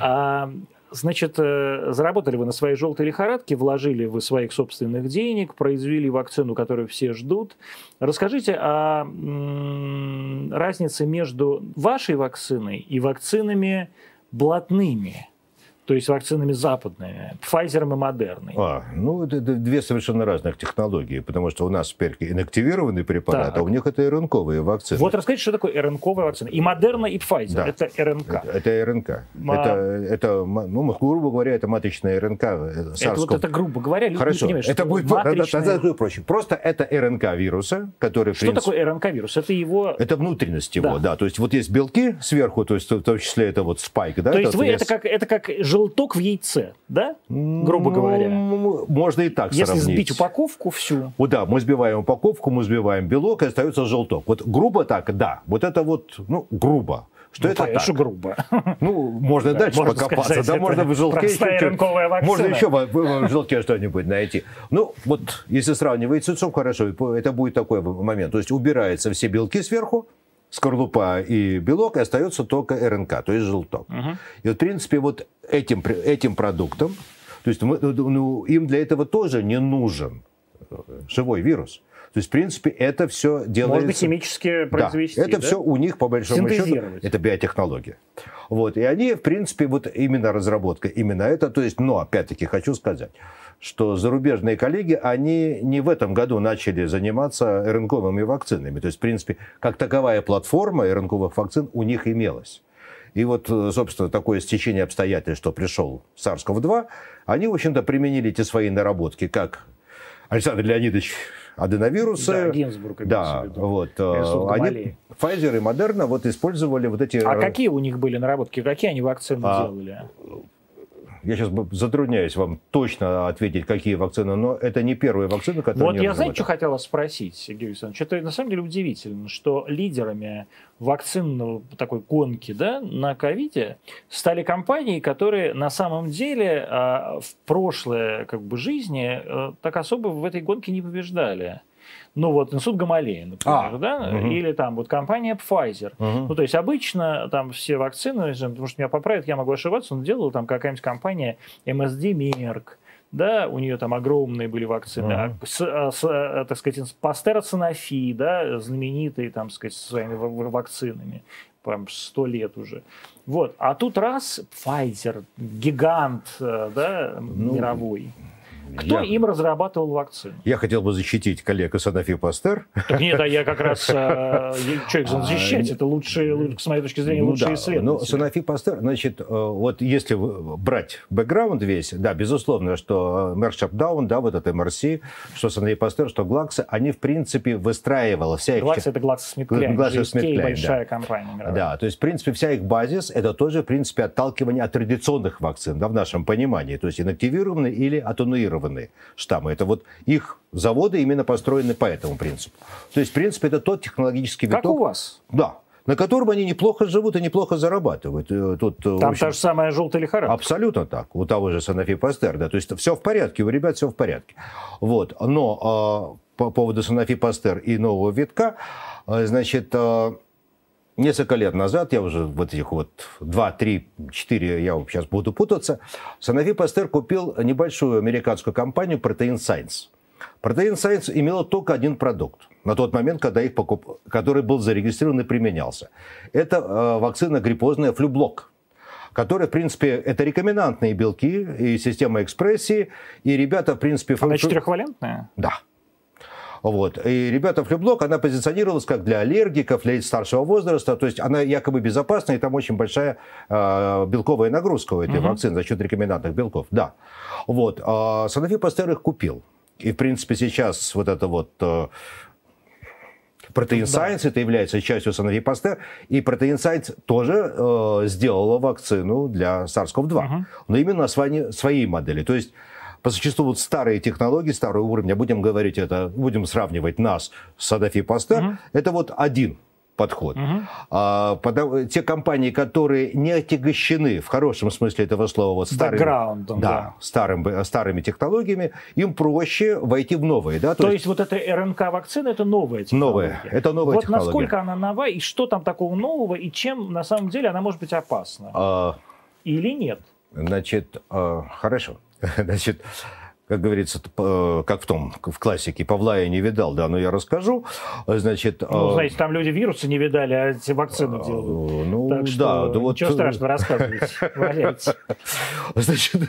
А, Значит, э, заработали вы на своей желтой лихорадке, вложили вы своих собственных денег, произвели вакцину, которую все ждут. Расскажите о разнице между вашей вакциной и вакцинами блатными то есть вакцинами западными, Pfizer и Moderna. А, ну, это, это две совершенно разных технологии, потому что у нас теперь инактивированный препарат, так. а у них это РНКовые вакцины. Вот расскажите, что такое РНКовая вакцина. И Moderna, и Pfizer. Да. Это РНК. Это, это РНК. А... Это, это, ну, грубо говоря, это маточная РНК. Э, это вот это, грубо говоря, люди Хорошо. не понимают, это будет матричная... тогда проще. Просто это РНК вируса, который... Что принцип... такое РНК вирус? Это его... Это внутренность его, да. да. То есть вот есть белки сверху, то есть в том числе это вот спайк, да? То есть это, вы, это, как, это как желток в яйце, да? Грубо говоря. Можно и так Если сравнить. сбить упаковку всю. Вот да, мы сбиваем упаковку, мы сбиваем белок, и остается желток. Вот грубо так, да. Вот это вот, ну, грубо. Что ну, это так? грубо. Ну, можно да, дальше можно покопаться. Сказать, да, можно в желтке еще, можно еще в, в желтке что-нибудь найти. Ну, вот если сравнивать с яйцом, хорошо, это будет такой момент. То есть убираются все белки сверху, скорлупа и белок, и остается только РНК, то есть желток. Угу. И, вот, в принципе, вот этим, этим продуктом, то есть мы, ну, им для этого тоже не нужен живой вирус. То есть, в принципе, это все делается... Можно химически произвести, да, это да? все у них, по большому счету, это биотехнология. Вот, и они, в принципе, вот именно разработка, именно это, то есть, но, опять-таки, хочу сказать, что зарубежные коллеги, они не в этом году начали заниматься РНКовыми вакцинами. То есть, в принципе, как таковая платформа РНКовых вакцин у них имелась. И вот, собственно, такое стечение обстоятельств, что пришел SARS-CoV-2, они, в общем-то, применили эти свои наработки, как Александр Леонидович аденовирусы. Да, Гинзбург. Да, вот. Э, они, Pfizer и Moderna вот использовали вот эти... А какие у них были наработки? Какие они вакцины а, делали? Я сейчас затрудняюсь вам точно ответить, какие вакцины, но это не первые вакцины, которые Вот я, знаете, что хотела спросить, Сергей Александрович? Это на самом деле удивительно, что лидерами вакцинного такой гонки да, на ковиде стали компании, которые на самом деле а, в прошлой как бы, жизни а, так особо в этой гонке не побеждали. Ну вот институт Гамалея, например, а, да, угу. или там вот компания Pfizer. Угу. Ну то есть обычно там все вакцины, потому что меня поправят, я могу ошибаться, но делала там какая-нибудь компания MSD Merck, да, у нее там огромные были вакцины, uh-huh. с, а, с, а, так сказать, Пастера Санофи, да, знаменитые, там, сказать, своими вакцинами, прям сто лет уже. Вот, а тут раз Pfizer, гигант, э, да, ну, мировой. Кто я, им разрабатывал вакцину? Я хотел бы защитить коллег из Sanofi Пастер. Нет, а я как раз... (laughs) Э, что их защищать? Это лучшие, с моей точки зрения, ну лучшие исследователи. Ну, Sanofi Пастер, значит, э, вот если брать бэкграунд весь, да, безусловно, что Merck Shutdown, да, вот это МРС, что Sanofi Пастер, что Glaxo, они, в принципе, выстраивала вся их... Glaxo — это GlaxoSmithKline, GSK большая компания. Да, то есть, в принципе, вся их базис — это тоже, в принципе, отталкивание от традиционных вакцин, да, в нашем понимании, то есть инактивированные или атенуированные штаммы. Это вот их заводы именно построены по этому принципу. То есть, в принципе, это тот технологический виток... Как у вас? Да, на котором они неплохо живут и неплохо зарабатывают. Э, тут, э, Там общем, та же самая желтая лихорадка. Абсолютно так. У того же Санафи Пастер. Да. То есть все в порядке, у ребят все в порядке. Вот. Но э, по поводу Санафи Пастер и нового витка, э, значит, э, несколько лет назад, я уже вот этих вот 2, 3, 4, я сейчас буду путаться, Санафи Пастер купил небольшую американскую компанию Protein Science. Protein Science имела только один продукт на тот момент, когда их покуп... который был зарегистрирован и применялся. Это э, вакцина гриппозная флюблок которая, в принципе, это рекомендантные белки и система экспрессии, и ребята, в принципе... Функцию... Она четырехвалентная? Да. Вот. И ребята Флюблок, она позиционировалась как для аллергиков, для старшего возраста. То есть она якобы безопасна, и там очень большая э, белковая нагрузка у этой угу. вакцины за счет рекомендантных белков. Да. Вот. А Sanofi Pasteur их купил. И, в принципе, сейчас вот это вот... Э, Protein Science да. это является частью Sanofi Pasteur, и Protein Science тоже э, сделала вакцину для SARS-CoV-2, угу. но именно своей, своей модели. То есть по существу вот старые технологии, старого уровня, будем говорить это, будем сравнивать нас с Садафи Пастер, угу. это вот один подход. Угу. А, под, те компании, которые не отягощены в хорошем смысле этого слова вот старыми, да, да. Старым, старыми технологиями, им проще войти в новые. Да? То, То есть, есть вот эта РНК-вакцина это новая технология? Новая, это новая вот технология. Насколько она нова, и что там такого нового, и чем на самом деле она может быть опасна? А, Или нет? Значит, а, хорошо. (laughs) Значит, как говорится, как в том, в классике, Павла я не видал, да, но я расскажу. Значит, ну, а, знаете, там люди вирусы не видали, а эти вакцины делают. Ну, так что да, да, вот... ничего страшного, рассказывайте. (laughs) (laughs) Значит,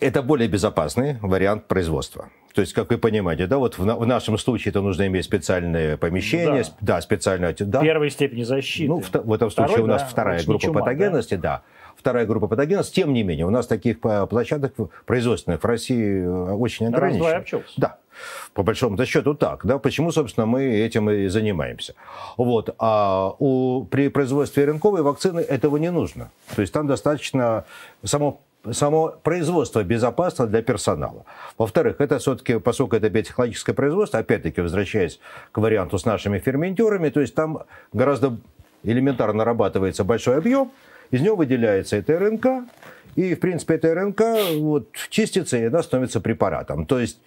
это более безопасный вариант производства. То есть, как вы понимаете, да, вот в, на, в нашем случае это нужно иметь специальное помещение, да, да специальное... Да. Первой степени защиты. Ну, в, в этом случае Второй, у нас да, вторая группа чума, патогенности, да. да вторая группа патогенности. Тем не менее, у нас таких площадок производственных в России э, очень ограничено. Да, по большому счету так. Да? Почему, собственно, мы этим и занимаемся. Вот. А у, при производстве рынковой вакцины этого не нужно. То есть там достаточно само само производство безопасно для персонала. Во-вторых, это все-таки, поскольку это биотехнологическое производство, опять-таки, возвращаясь к варианту с нашими ферментерами, то есть там гораздо элементарно нарабатывается большой объем, из него выделяется эта РНК, и, в принципе, эта РНК вот, чистится, и она становится препаратом. То есть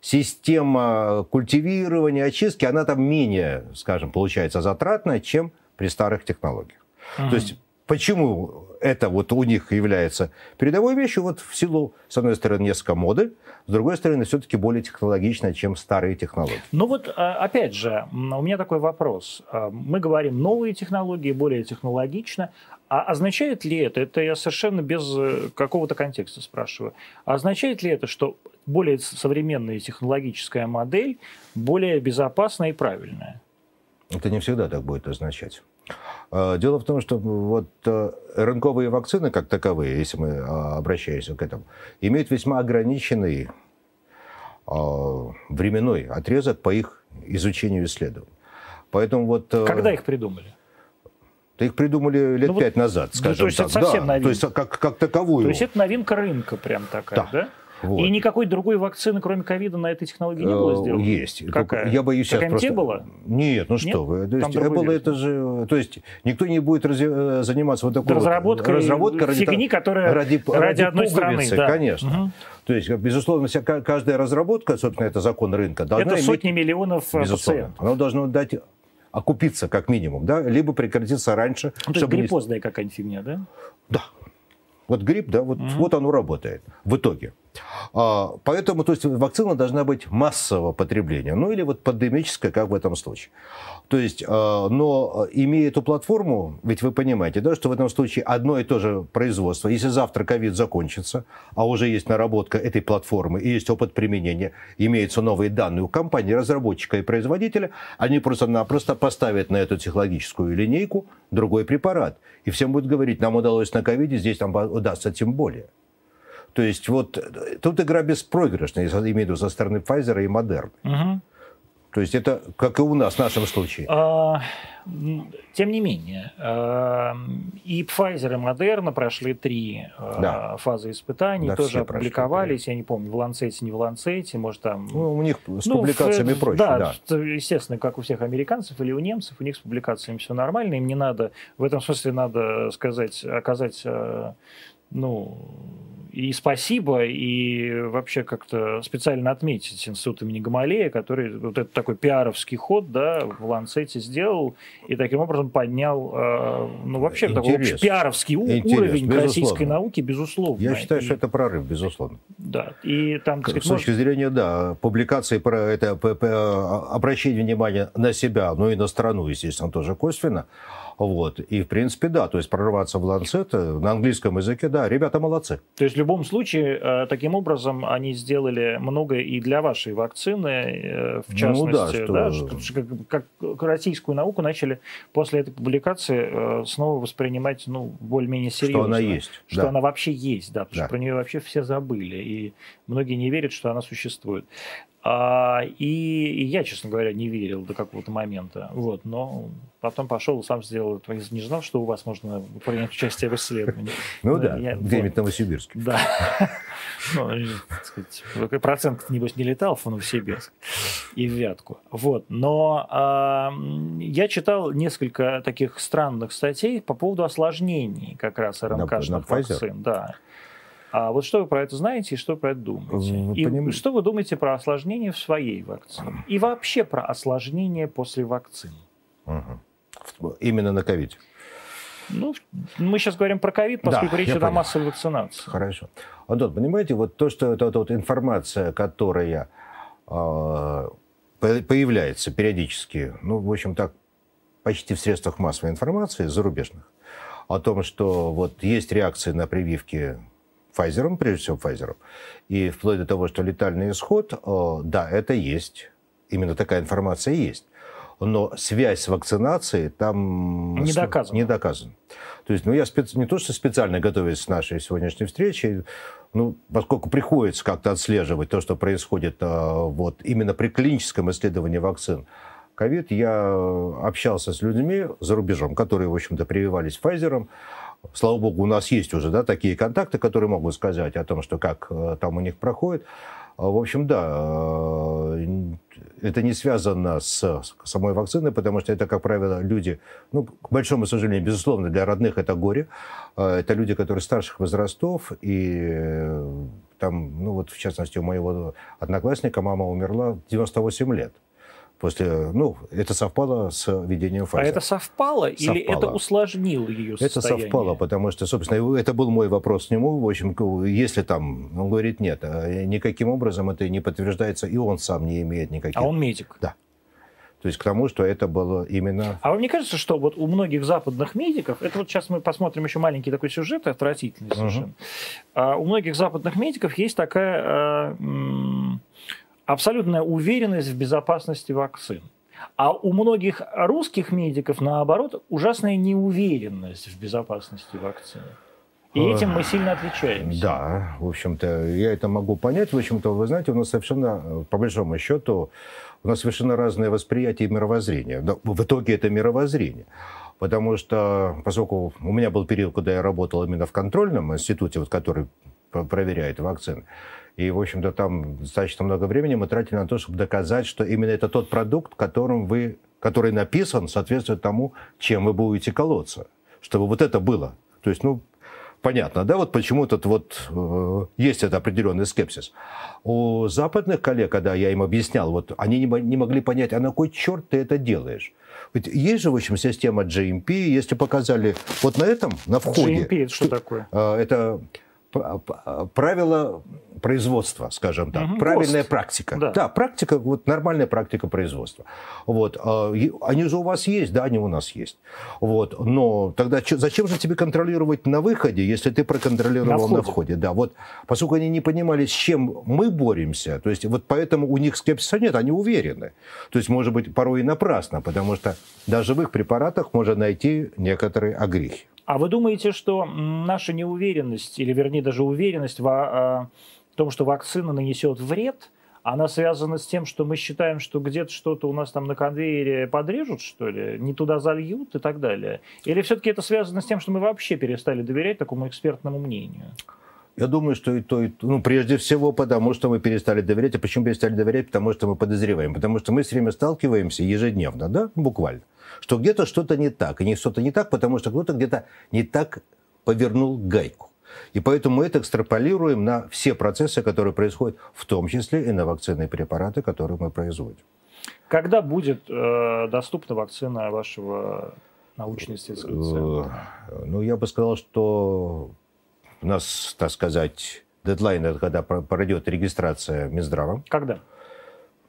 система культивирования, очистки, она там менее, скажем, получается затратная, чем при старых технологиях. Mm-hmm. То есть почему это вот у них является передовой вещью, вот в силу, с одной стороны, несколько моды, с другой стороны, все-таки более технологично, чем старые технологии. Ну вот, а, опять же, у меня такой вопрос. А, мы говорим новые технологии, более технологично. А означает ли это, это я совершенно без э, какого-то контекста спрашиваю, означает ли это, что более современная технологическая модель более безопасная и правильная? Это не всегда так будет означать. А, дело в том, что вот э, рынковые вакцины, как таковые, если мы а, обращаемся к этому, имеют весьма ограниченный а, временной отрезок по их изучению и исследованию. Поэтому вот... Э, Когда их придумали? Да их придумали лет ну, пять вот, назад, скажем то есть так. Это совсем да, новинка. То есть как, как таковую. То есть это новинка рынка прям такая, да? да? Вот. И никакой другой вакцины, кроме ковида, на этой технологии не было э, сделано? Есть. Какая? Я боюсь сейчас просто... было? Нет, ну что Нет? вы. То есть Эбола это же... То есть никто не будет раз... Э, заниматься вот такой разработкой, вот разработкой ради, фигни, которая ради, ради, ради одной страны. Да. Конечно. Угу. То есть, безусловно, вся, каждая разработка, собственно, это закон рынка, должна Это сотни миллионов э, безусловно, пациентов. Она должна дать окупиться как минимум, да, либо прекратиться раньше. Ну, то есть гриппозная не... какая-нибудь фигня, да? Да. Вот грипп, да, вот, угу. вот оно работает в итоге. А, поэтому, то есть, вакцина должна быть массового потребления, ну или вот пандемическая, как в этом случае. То есть, а, но имея эту платформу, ведь вы понимаете, да, что в этом случае одно и то же производство, если завтра ковид закончится, а уже есть наработка этой платформы и есть опыт применения, имеются новые данные у компании, разработчика и производителя, они просто-напросто поставят на эту технологическую линейку другой препарат. И всем будут говорить, нам удалось на ковиде, здесь нам удастся тем более. То есть вот тут игра беспроигрышная, я имею в виду со стороны Pfizer и Moderna. Угу. То есть это как и у нас в нашем случае. А, тем не менее, а, и Pfizer, и Moderna прошли три а, да. фазы испытаний, да, тоже опубликовались, прошли, я не помню, в Ланцете, не в Ланцете, может там... Ну, у них с ну, публикациями в, проще, да, да. Естественно, как у всех американцев или у немцев, у них с публикациями все нормально, им не надо, в этом смысле надо сказать, оказать, ну, и спасибо, и вообще как-то специально отметить институт имени Гамалея, который вот этот такой пиаровский ход, да, в Ланцете сделал, и таким образом поднял, э, ну, вообще Интерес. такой общий пиаровский Интерес, уровень безусловно. российской науки, безусловно. Я считаю, и, что это прорыв, безусловно. Да, и там, сказать, С точки может... зрения, да, публикации про это, обращение внимания на себя, ну и на страну, естественно, тоже косвенно, вот. И, в принципе, да, то есть прорываться в ланцет э, на английском языке, да, ребята молодцы. То есть в любом случае, э, таким образом, они сделали многое и для вашей вакцины, э, в частности, ну, да, что... да, что, как, как российскую науку начали после этой публикации снова воспринимать, ну, более-менее серьезно. Что она есть. Что да. она вообще есть, да, потому да. что про нее вообще все забыли, и многие не верят, что она существует. А, и, и я, честно говоря, не верил до какого-то момента. Вот, но потом пошел и сам сделал это. Я не знал, что у вас можно принять участие в исследовании. Ну да, где-нибудь в Новосибирске. Да. (laughs) Ну, сказать, процент, небось, не летал в Новосибирск и в Вятку. Вот. Но а, я читал несколько таких странных статей по поводу осложнений как раз РНК-шных вакцин. Да. А вот что вы про это знаете и что вы про это думаете? И поним... что вы думаете про осложнения в своей вакцине? И вообще про осложнения после вакцины? Угу. Именно на ковид? Ну, мы сейчас говорим про ковид, поскольку да, речь идет о массовой вакцинации. Хорошо. Антон, понимаете, вот то, что это вот информация, которая э, появляется периодически, ну, в общем, так, почти в средствах массовой информации зарубежных, о том, что вот есть реакции на прививки Pfizer, прежде всего Pfizer. И вплоть до того, что летальный исход, э, да, это есть. Именно такая информация есть. Но связь с вакцинацией там не доказана. Не доказана. То есть, ну, я спец... не то, что специально готовясь к нашей сегодняшней встрече, ну, поскольку приходится как-то отслеживать то, что происходит э, вот именно при клиническом исследовании вакцин, ковид, я общался с людьми за рубежом, которые, в общем-то, прививались Pfizer, Слава богу, у нас есть уже да, такие контакты, которые могут сказать о том, что как э, там у них проходит. А, в общем, да, э, это не связано с самой вакциной, потому что это, как правило, люди, ну, к большому сожалению, безусловно, для родных это горе. А, это люди, которые старших возрастов, и э, там, ну вот, в частности, у моего одноклассника мама умерла в 98 лет после, ну, это совпало с введением фазы. А это совпало, совпало. или это усложнило ее состояние? Это совпало, потому что, собственно, это был мой вопрос к нему. В общем, если там, он говорит, нет, а никаким образом это не подтверждается, и он сам не имеет никаких... А он медик? Да. То есть к тому, что это было именно... А вам не кажется, что вот у многих западных медиков, это вот сейчас мы посмотрим еще маленький такой сюжет, отвратительный совершенно, угу. а у многих западных медиков есть такая... А, абсолютная уверенность в безопасности вакцин. А у многих русских медиков, наоборот, ужасная неуверенность в безопасности вакцины. И этим мы сильно отличаемся. Да, в общем-то, я это могу понять. В общем-то, вы знаете, у нас совершенно, по большому счету, у нас совершенно разное восприятие и мировоззрение. В итоге это мировоззрение. Потому что, поскольку у меня был период, когда я работал именно в контрольном институте, вот, который проверяет вакцины, и, в общем-то, там достаточно много времени мы тратили на то, чтобы доказать, что именно это тот продукт, которым вы, который написан, соответствует тому, чем вы будете колоться. Чтобы вот это было. То есть, ну, понятно, да, вот почему тут вот э, есть этот определенный скепсис. У западных коллег, когда я им объяснял, вот они не, не могли понять, а на кой черт ты это делаешь? Ведь есть же, в общем, система GMP, если показали вот на этом, на входе. GMP это что такое? Э, это правила производства, скажем так, угу, правильная кост. практика. Да. да, практика, вот нормальная практика производства. Вот, а, они же у вас есть, да, они у нас есть. Вот, но тогда зачем же тебе контролировать на выходе, если ты проконтролировал на входе? На входе? Да, вот, поскольку они не понимали, с чем мы боремся, то есть вот поэтому у них скепсиса нет, они уверены. То есть, может быть, порой и напрасно, потому что даже в их препаратах можно найти некоторые огрехи. А вы думаете, что наша неуверенность, или вернее даже уверенность в, а, в том, что вакцина нанесет вред, она связана с тем, что мы считаем, что где-то что-то у нас там на конвейере подрежут, что ли, не туда зальют и так далее? Или все-таки это связано с тем, что мы вообще перестали доверять такому экспертному мнению? Я думаю, что и то, и то. Ну, прежде всего, потому что мы перестали доверять. А почему перестали доверять? Потому что мы подозреваем. Потому что мы все время сталкиваемся ежедневно, да, буквально, что где-то что-то не так. И не что-то не так, потому что кто-то где-то не так повернул гайку. И поэтому мы это экстраполируем на все процессы, которые происходят, в том числе и на вакцинные препараты, которые мы производим. Когда будет э, доступна вакцина вашего научно-исследовательского центра? Э, ну, я бы сказал, что у нас, так сказать, дедлайн, это когда пройдет регистрация Минздравом. Когда?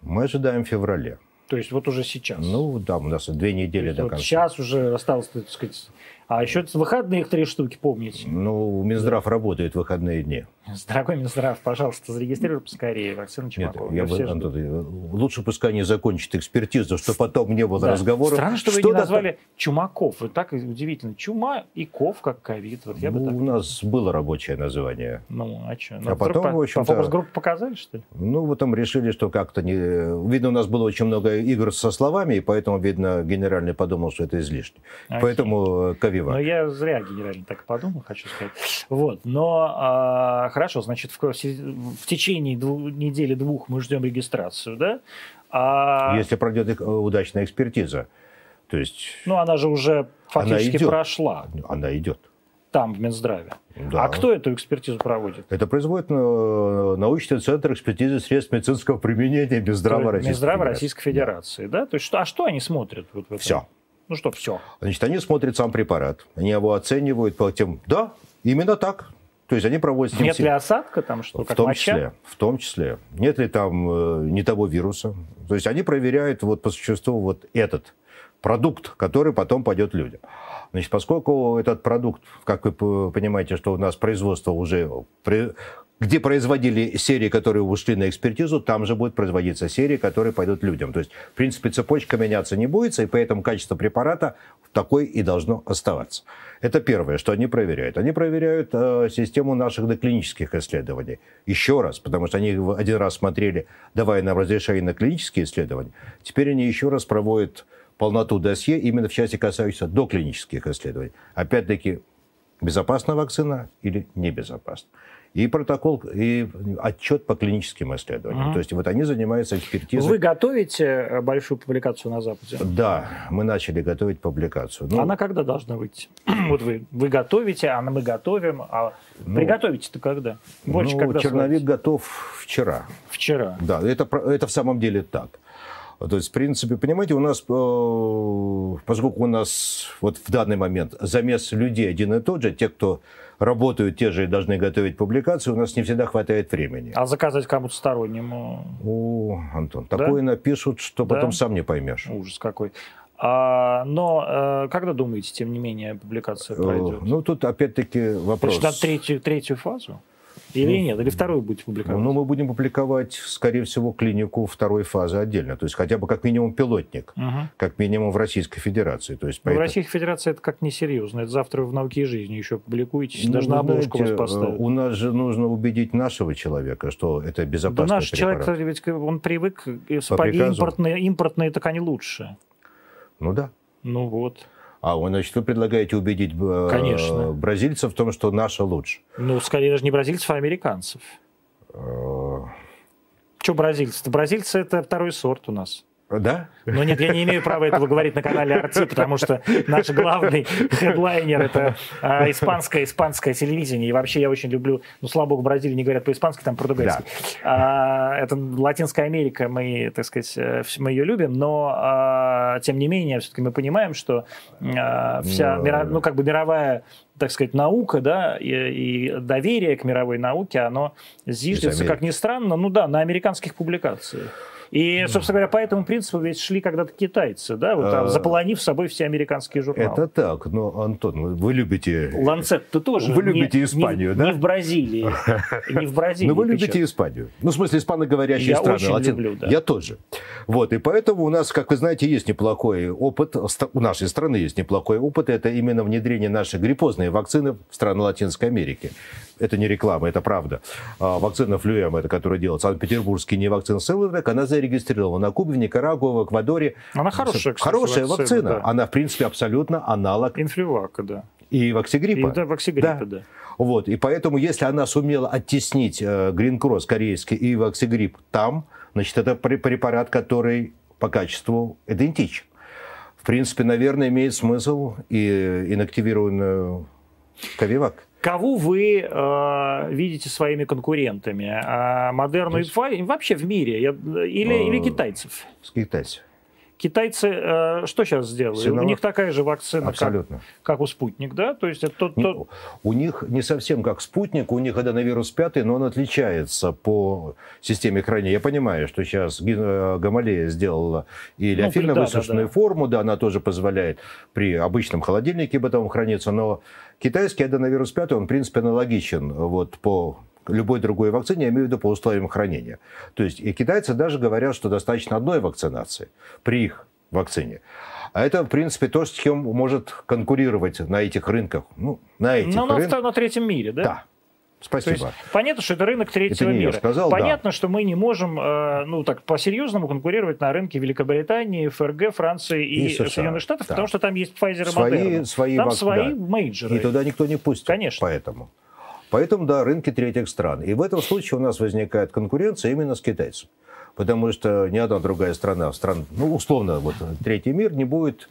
Мы ожидаем в феврале. То есть вот уже сейчас? Ну, да, у нас две недели до вот конца. Сейчас уже осталось, так сказать, а еще выходные три штуки, помните? Ну, Минздрав работает в выходные дни. Дорогой Минздрав, пожалуйста, зарегистрируй поскорее вакцину Чумакова. Нет, я бы, Антон, лучше пускай не закончит экспертизу, чтобы потом не было да. разговоров. Странно, что, что вы не назвали это... Чумаков. Вот так удивительно. Чума и ков, как ковид. Вот я ну, бы так... У нас было рабочее название. Ну, а что? Ну, а потом, по, в общем-то... По фокус-группу показали, что ли? Ну, вот там решили, что как-то не... Видно, у нас было очень много игр со словами, и поэтому, видно, генеральный подумал, что это излишне. Окей. Поэтому э, Кавива. Но я зря генеральный так подумал, хочу сказать. Вот. Но а, хорошо, значит, в в течение двух, недели двух мы ждем регистрацию, да? А... Если пройдет удачная экспертиза. То есть... Ну, она же уже фактически она прошла. Она идет. Там, в Минздраве. Да. А кто эту экспертизу проводит? Это производит э, научный центр экспертизы средств медицинского применения Минздрава Российской Минздрава Федерации. Российской Федерации, да? То есть, что, а что они смотрят? Вот в Все. Ну что, все? Значит, они смотрят сам препарат. Они его оценивают по тем, да, именно так. То есть они проводят... Нет ли осадка там, что в том моча? числе, В том числе. Нет ли там э, не того вируса. То есть они проверяют вот по существу вот этот продукт, который потом пойдет людям. Значит, поскольку этот продукт, как вы понимаете, что у нас производство уже где производили серии, которые ушли на экспертизу, там же будет производиться серии, которые пойдут людям. То есть, в принципе, цепочка меняться не будет, и поэтому качество препарата такой и должно оставаться. Это первое, что они проверяют. Они проверяют э, систему наших доклинических исследований. Еще раз, потому что они один раз смотрели, давая нам разрешение на клинические исследования. Теперь они еще раз проводят полноту досье именно в части, касающейся доклинических исследований. Опять-таки, безопасна вакцина или небезопасна и протокол, и отчет по клиническим исследованиям. Угу. То есть вот они занимаются экспертизой. Вы готовите э, большую публикацию на Западе? Да, мы начали готовить публикацию. Ну, Она когда должна выйти? (clears throat) вот вы, вы готовите, а мы готовим, а ну, приготовите-то когда? Больше ну, когда черновик сходите? готов вчера. Вчера? Да, это, это в самом деле так. То есть, в принципе, понимаете, у нас, э, поскольку у нас вот в данный момент замес людей один и тот же, те, кто работают те же и должны готовить публикации, у нас не всегда хватает времени. А заказать кому-то стороннему? О, Антон, да? такое напишут, что да? потом сам не поймешь. Ужас какой. А, но э, когда думаете, тем не менее, публикация пройдет? Ну, тут опять-таки вопрос. Значит, на третью, третью фазу? Или ну, нет? Или вторую будете публиковать? Ну, мы будем публиковать, скорее всего, клинику второй фазы отдельно. То есть хотя бы как минимум пилотник. Угу. Как минимум в Российской Федерации. То есть, поэтому... В Российской Федерации это как несерьезно. Это завтра в «Науке и жизни» еще публикуетесь. Ну, даже на обложку знаете, вас поставят. У нас же нужно убедить нашего человека, что это безопасный Да наш препарат. человек, ведь он привык, сапоги импортные, импортные, так они лучше. Ну да. Ну вот. А, вы, значит, вы предлагаете убедить э, Конечно. бразильцев в том, что наша лучше? Ну, скорее даже не бразильцев, а американцев. Э. Что бразильцы? Бразильцы это второй сорт у нас. Да? Но нет, я не имею права этого говорить на канале Арти, потому что наш главный хедлайнер это а, испанское, испанское телевидение. И вообще я очень люблю, ну, слава богу, в Бразилии не говорят по-испански, там португальски. Да. А, это Латинская Америка, мы, так сказать, э, мы ее любим, но а, тем не менее, все-таки мы понимаем, что а, вся, но... мира, ну, как бы мировая так сказать, наука, да, и, и доверие к мировой науке, оно зиждется, как ни странно, ну да, на американских публикациях. И, собственно говоря, по этому принципу ведь шли когда-то китайцы, да, вот, а, заполонив собой все американские журналы. Это так, но, Антон, вы любите... Ланцет-то тоже. Вы любите не, Испанию, не, да? Не в Бразилии. (laughs) Не в Бразилии. Но вы любите Испанию. Ну, в смысле, испаноговорящие Я страны. очень Латин... люблю, да. Я тоже. Вот, и поэтому у нас, как вы знаете, есть неплохой опыт, у нашей страны есть неплохой опыт, это именно внедрение нашей гриппозной вакцины в страны Латинской Америки. Это не реклама, это правда. А, вакцина Флюэм, это которая делает Санкт-Петербургский не вакцина Селлервек, она зарегистрирована на Кубе, в Никарагуа, в Эквадоре. Она хорошая, кстати, Хорошая вакцина. вакцина. Да. Она, в принципе, абсолютно аналог Инфлювака, да. и ваксигриппа. И, да, ваксигриппа, да. да. Вот, и поэтому, если она сумела оттеснить Green Cross корейский и ваксигрипп там, значит, это препарат, который по качеству идентичен. В принципе, наверное, имеет смысл и инактивированную Ковивак. Кого вы э, видите своими конкурентами? А Модерну есть... вообще в мире? Я, или, э, или китайцев? С китайцев. Китайцы э, что сейчас сделали? Синовак? У них такая же вакцина, Абсолютно. Как, как у Спутник, да? То есть это тот, не, тот... У них не совсем как Спутник, у них аденовирус 5, но он отличается по системе хранения. Я понимаю, что сейчас Гамалея сделала и леофильно ну, высушенную да, да, форму, да, она тоже позволяет при обычном холодильнике потом храниться, но китайский аденовирус 5, он, в принципе, аналогичен вот по любой другой вакцине, я имею в виду по условиям хранения. То есть и китайцы даже говорят, что достаточно одной вакцинации при их вакцине. А это, в принципе, то, с чем может конкурировать на этих рынках. Ну, на этих Но рынках. на, на третьем мире, да? Да. Спасибо. То есть, понятно, что это рынок третьего это мира. Сказал, понятно, да. что мы не можем, ну так по-серьезному конкурировать на рынке Великобритании, ФРГ, Франции и, и США. Соединенных Штатов, да. потому что там есть Pfizer и свои, Moderna. Свои там вак... свои да. мейджеры. И туда никто не пустит. Конечно. Поэтому. Поэтому, да, рынки третьих стран. И в этом случае у нас возникает конкуренция именно с китайцем. Потому что ни одна другая страна, стран, ну, условно, вот третий мир не будет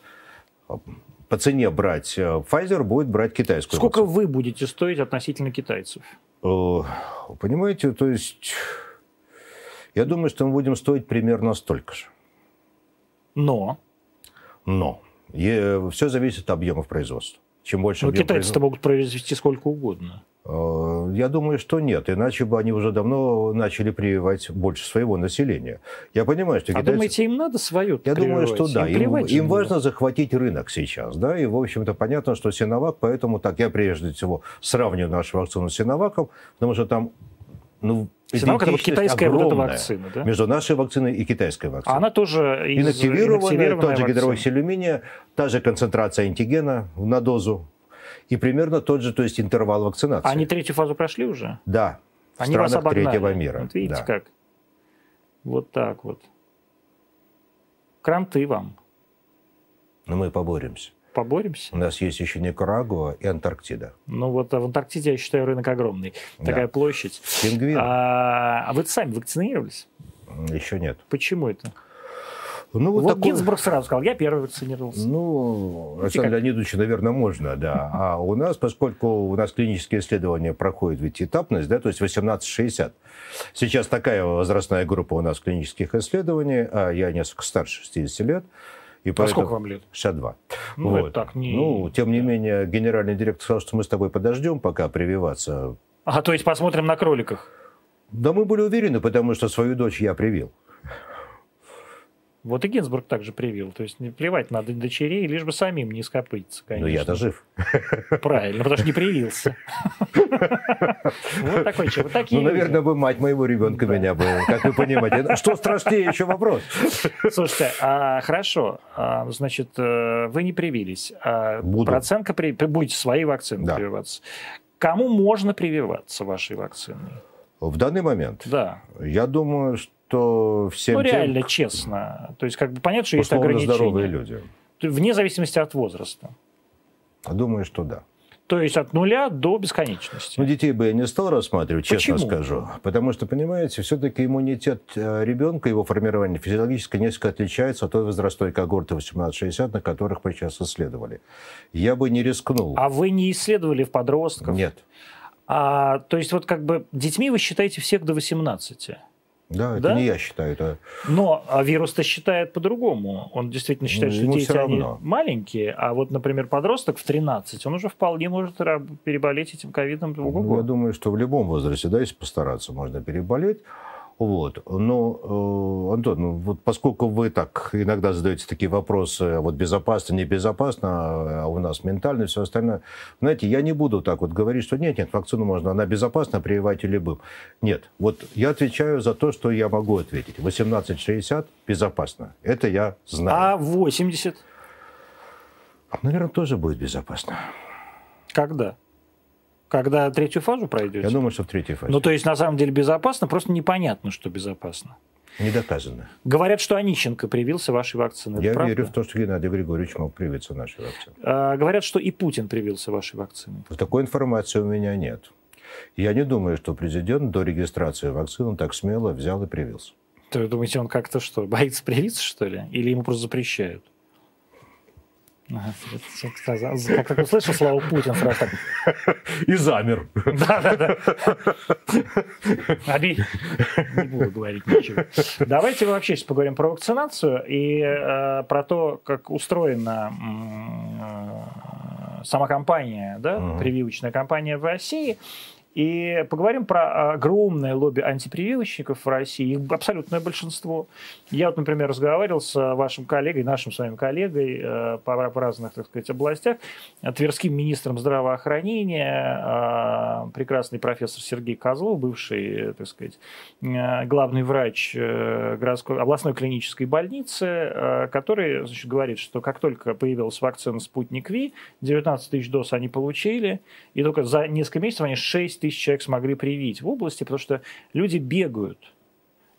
по цене брать Pfizer, будет брать китайскую. Сколько вакцину. вы будете стоить относительно китайцев? Понимаете, то есть я думаю, что мы будем стоить примерно столько же. Но? Но. Все зависит от объемов производства. Чем больше Но китайцы-то могут произвести сколько угодно. Я думаю, что нет, иначе бы они уже давно начали прививать больше своего населения. Я понимаю, что а китайцы... думаете, им надо свое Я думаю, что да. Им, им, им важно захватить рынок сейчас, да, и, в общем-то, понятно, что Синовак, поэтому так я прежде всего сравниваю нашу вакцину с Синоваком, потому что там ну, Синовак это вот китайская вот эта вакцина, да? Между нашей вакциной и китайской вакциной. А она тоже из... инактивированная, тот же гидроксиль алюминия, та же концентрация антигена на дозу. И примерно тот же, то есть интервал вакцинации. Они третью фазу прошли уже? Да. В Они вас обогнали. третьего мира. Вот видите да. как? Вот так вот. Кранты вам. Но мы поборемся. Поборемся? У нас есть еще Никарагуа и Антарктида. Ну вот а в Антарктиде, я считаю, рынок огромный. Да. Такая площадь. Пингвин. А, а вы сами вакцинировались? Еще нет. Почему это? Ну, вот такой... Гинзбург сразу сказал, я первый вакцинировался. Ну, Александру Леонидовичу, наверное, можно, да. А у нас, поскольку у нас клинические исследования проходят ведь этапность, да, то есть 18-60. Сейчас такая возрастная группа у нас клинических исследований, а я несколько старше 60 лет. И а сколько вам лет? 62. Ну, вот. это так не... Ну, тем не менее, генеральный директор сказал, что мы с тобой подождем, пока прививаться. А то есть посмотрим на кроликах? Да мы были уверены, потому что свою дочь я привил. Вот и Гинзбург также привил. То есть не плевать надо дочерей, лишь бы самим не скопыться, конечно. Но я-то жив. Правильно, потому что не привился. Вот такой человек. Ну, наверное, бы мать моего ребенка меня бы, как вы понимаете. Что страшнее еще вопрос? Слушайте, а, хорошо. А, значит, вы не привились. А процентка будете свои вакцины прививаться. Кому можно прививаться вашей вакциной? В данный момент? Да. Я думаю, что что всем Ну, реально, тем, честно. То есть, как бы понятно, что есть ограничения. здоровые люди. Вне зависимости от возраста. Думаю, что да. То есть от нуля до бесконечности. Ну, детей бы я не стал рассматривать, честно Почему? скажу. Потому что, понимаете, все-таки иммунитет э, ребенка, его формирование физиологически несколько отличается от той возрастной когорты 18-60, на которых мы сейчас исследовали. Я бы не рискнул. А вы не исследовали в подростков? Нет. А, то есть вот как бы детьми вы считаете всех до 18? Да, это да? не я считаю. Это... Но а вирус-то считает по-другому. Он действительно считает, ну, что дети они маленькие, а вот, например, подросток в 13, он уже вполне может переболеть этим ковидом. Ну, я думаю, что в любом возрасте, да, если постараться, можно переболеть. Вот. Но, э, Антон, ну, вот поскольку вы так иногда задаете такие вопросы, вот безопасно, небезопасно, а у нас ментально и все остальное, знаете, я не буду так вот говорить, что нет, нет, вакцину можно, она безопасна, прививайте любым. Нет, вот я отвечаю за то, что я могу ответить. 18-60 безопасно. Это я знаю. А 80? Наверное, тоже будет безопасно. Когда? Когда третью фазу пройдете? Я думаю, что в третьей фазе. Ну, то есть, на самом деле, безопасно, просто непонятно, что безопасно. Не доказано. Говорят, что Онищенко привился вашей вакциной. Я верю в то, что Геннадий Григорьевич мог привиться нашей вакциной. А, говорят, что и Путин привился вашей вакциной. Такой информации у меня нет. Я не думаю, что президент до регистрации вакцины так смело взял и привился. То вы думаете, он как-то что, боится привиться, что ли? Или ему просто запрещают? Как только услышал слово Путин, сразу так... И замер. Да-да-да. Не буду говорить ничего. Давайте вообще сейчас поговорим про вакцинацию и э, про то, как устроена э, сама компания, да, прививочная компания в России. И поговорим про огромное лобби антипрививочников в России, их абсолютное большинство. Я вот, например, разговаривал с вашим коллегой, нашим с вами коллегой э, по, разных, так сказать, областях, тверским министром здравоохранения, э, прекрасный профессор Сергей Козлов, бывший, так сказать, э, главный врач городской, областной клинической больницы, который значит, говорит, что как только появилась вакцина «Спутник Ви», 19 тысяч доз они получили, и только за несколько месяцев они 6 тысяч человек смогли привить в области, потому что люди бегают.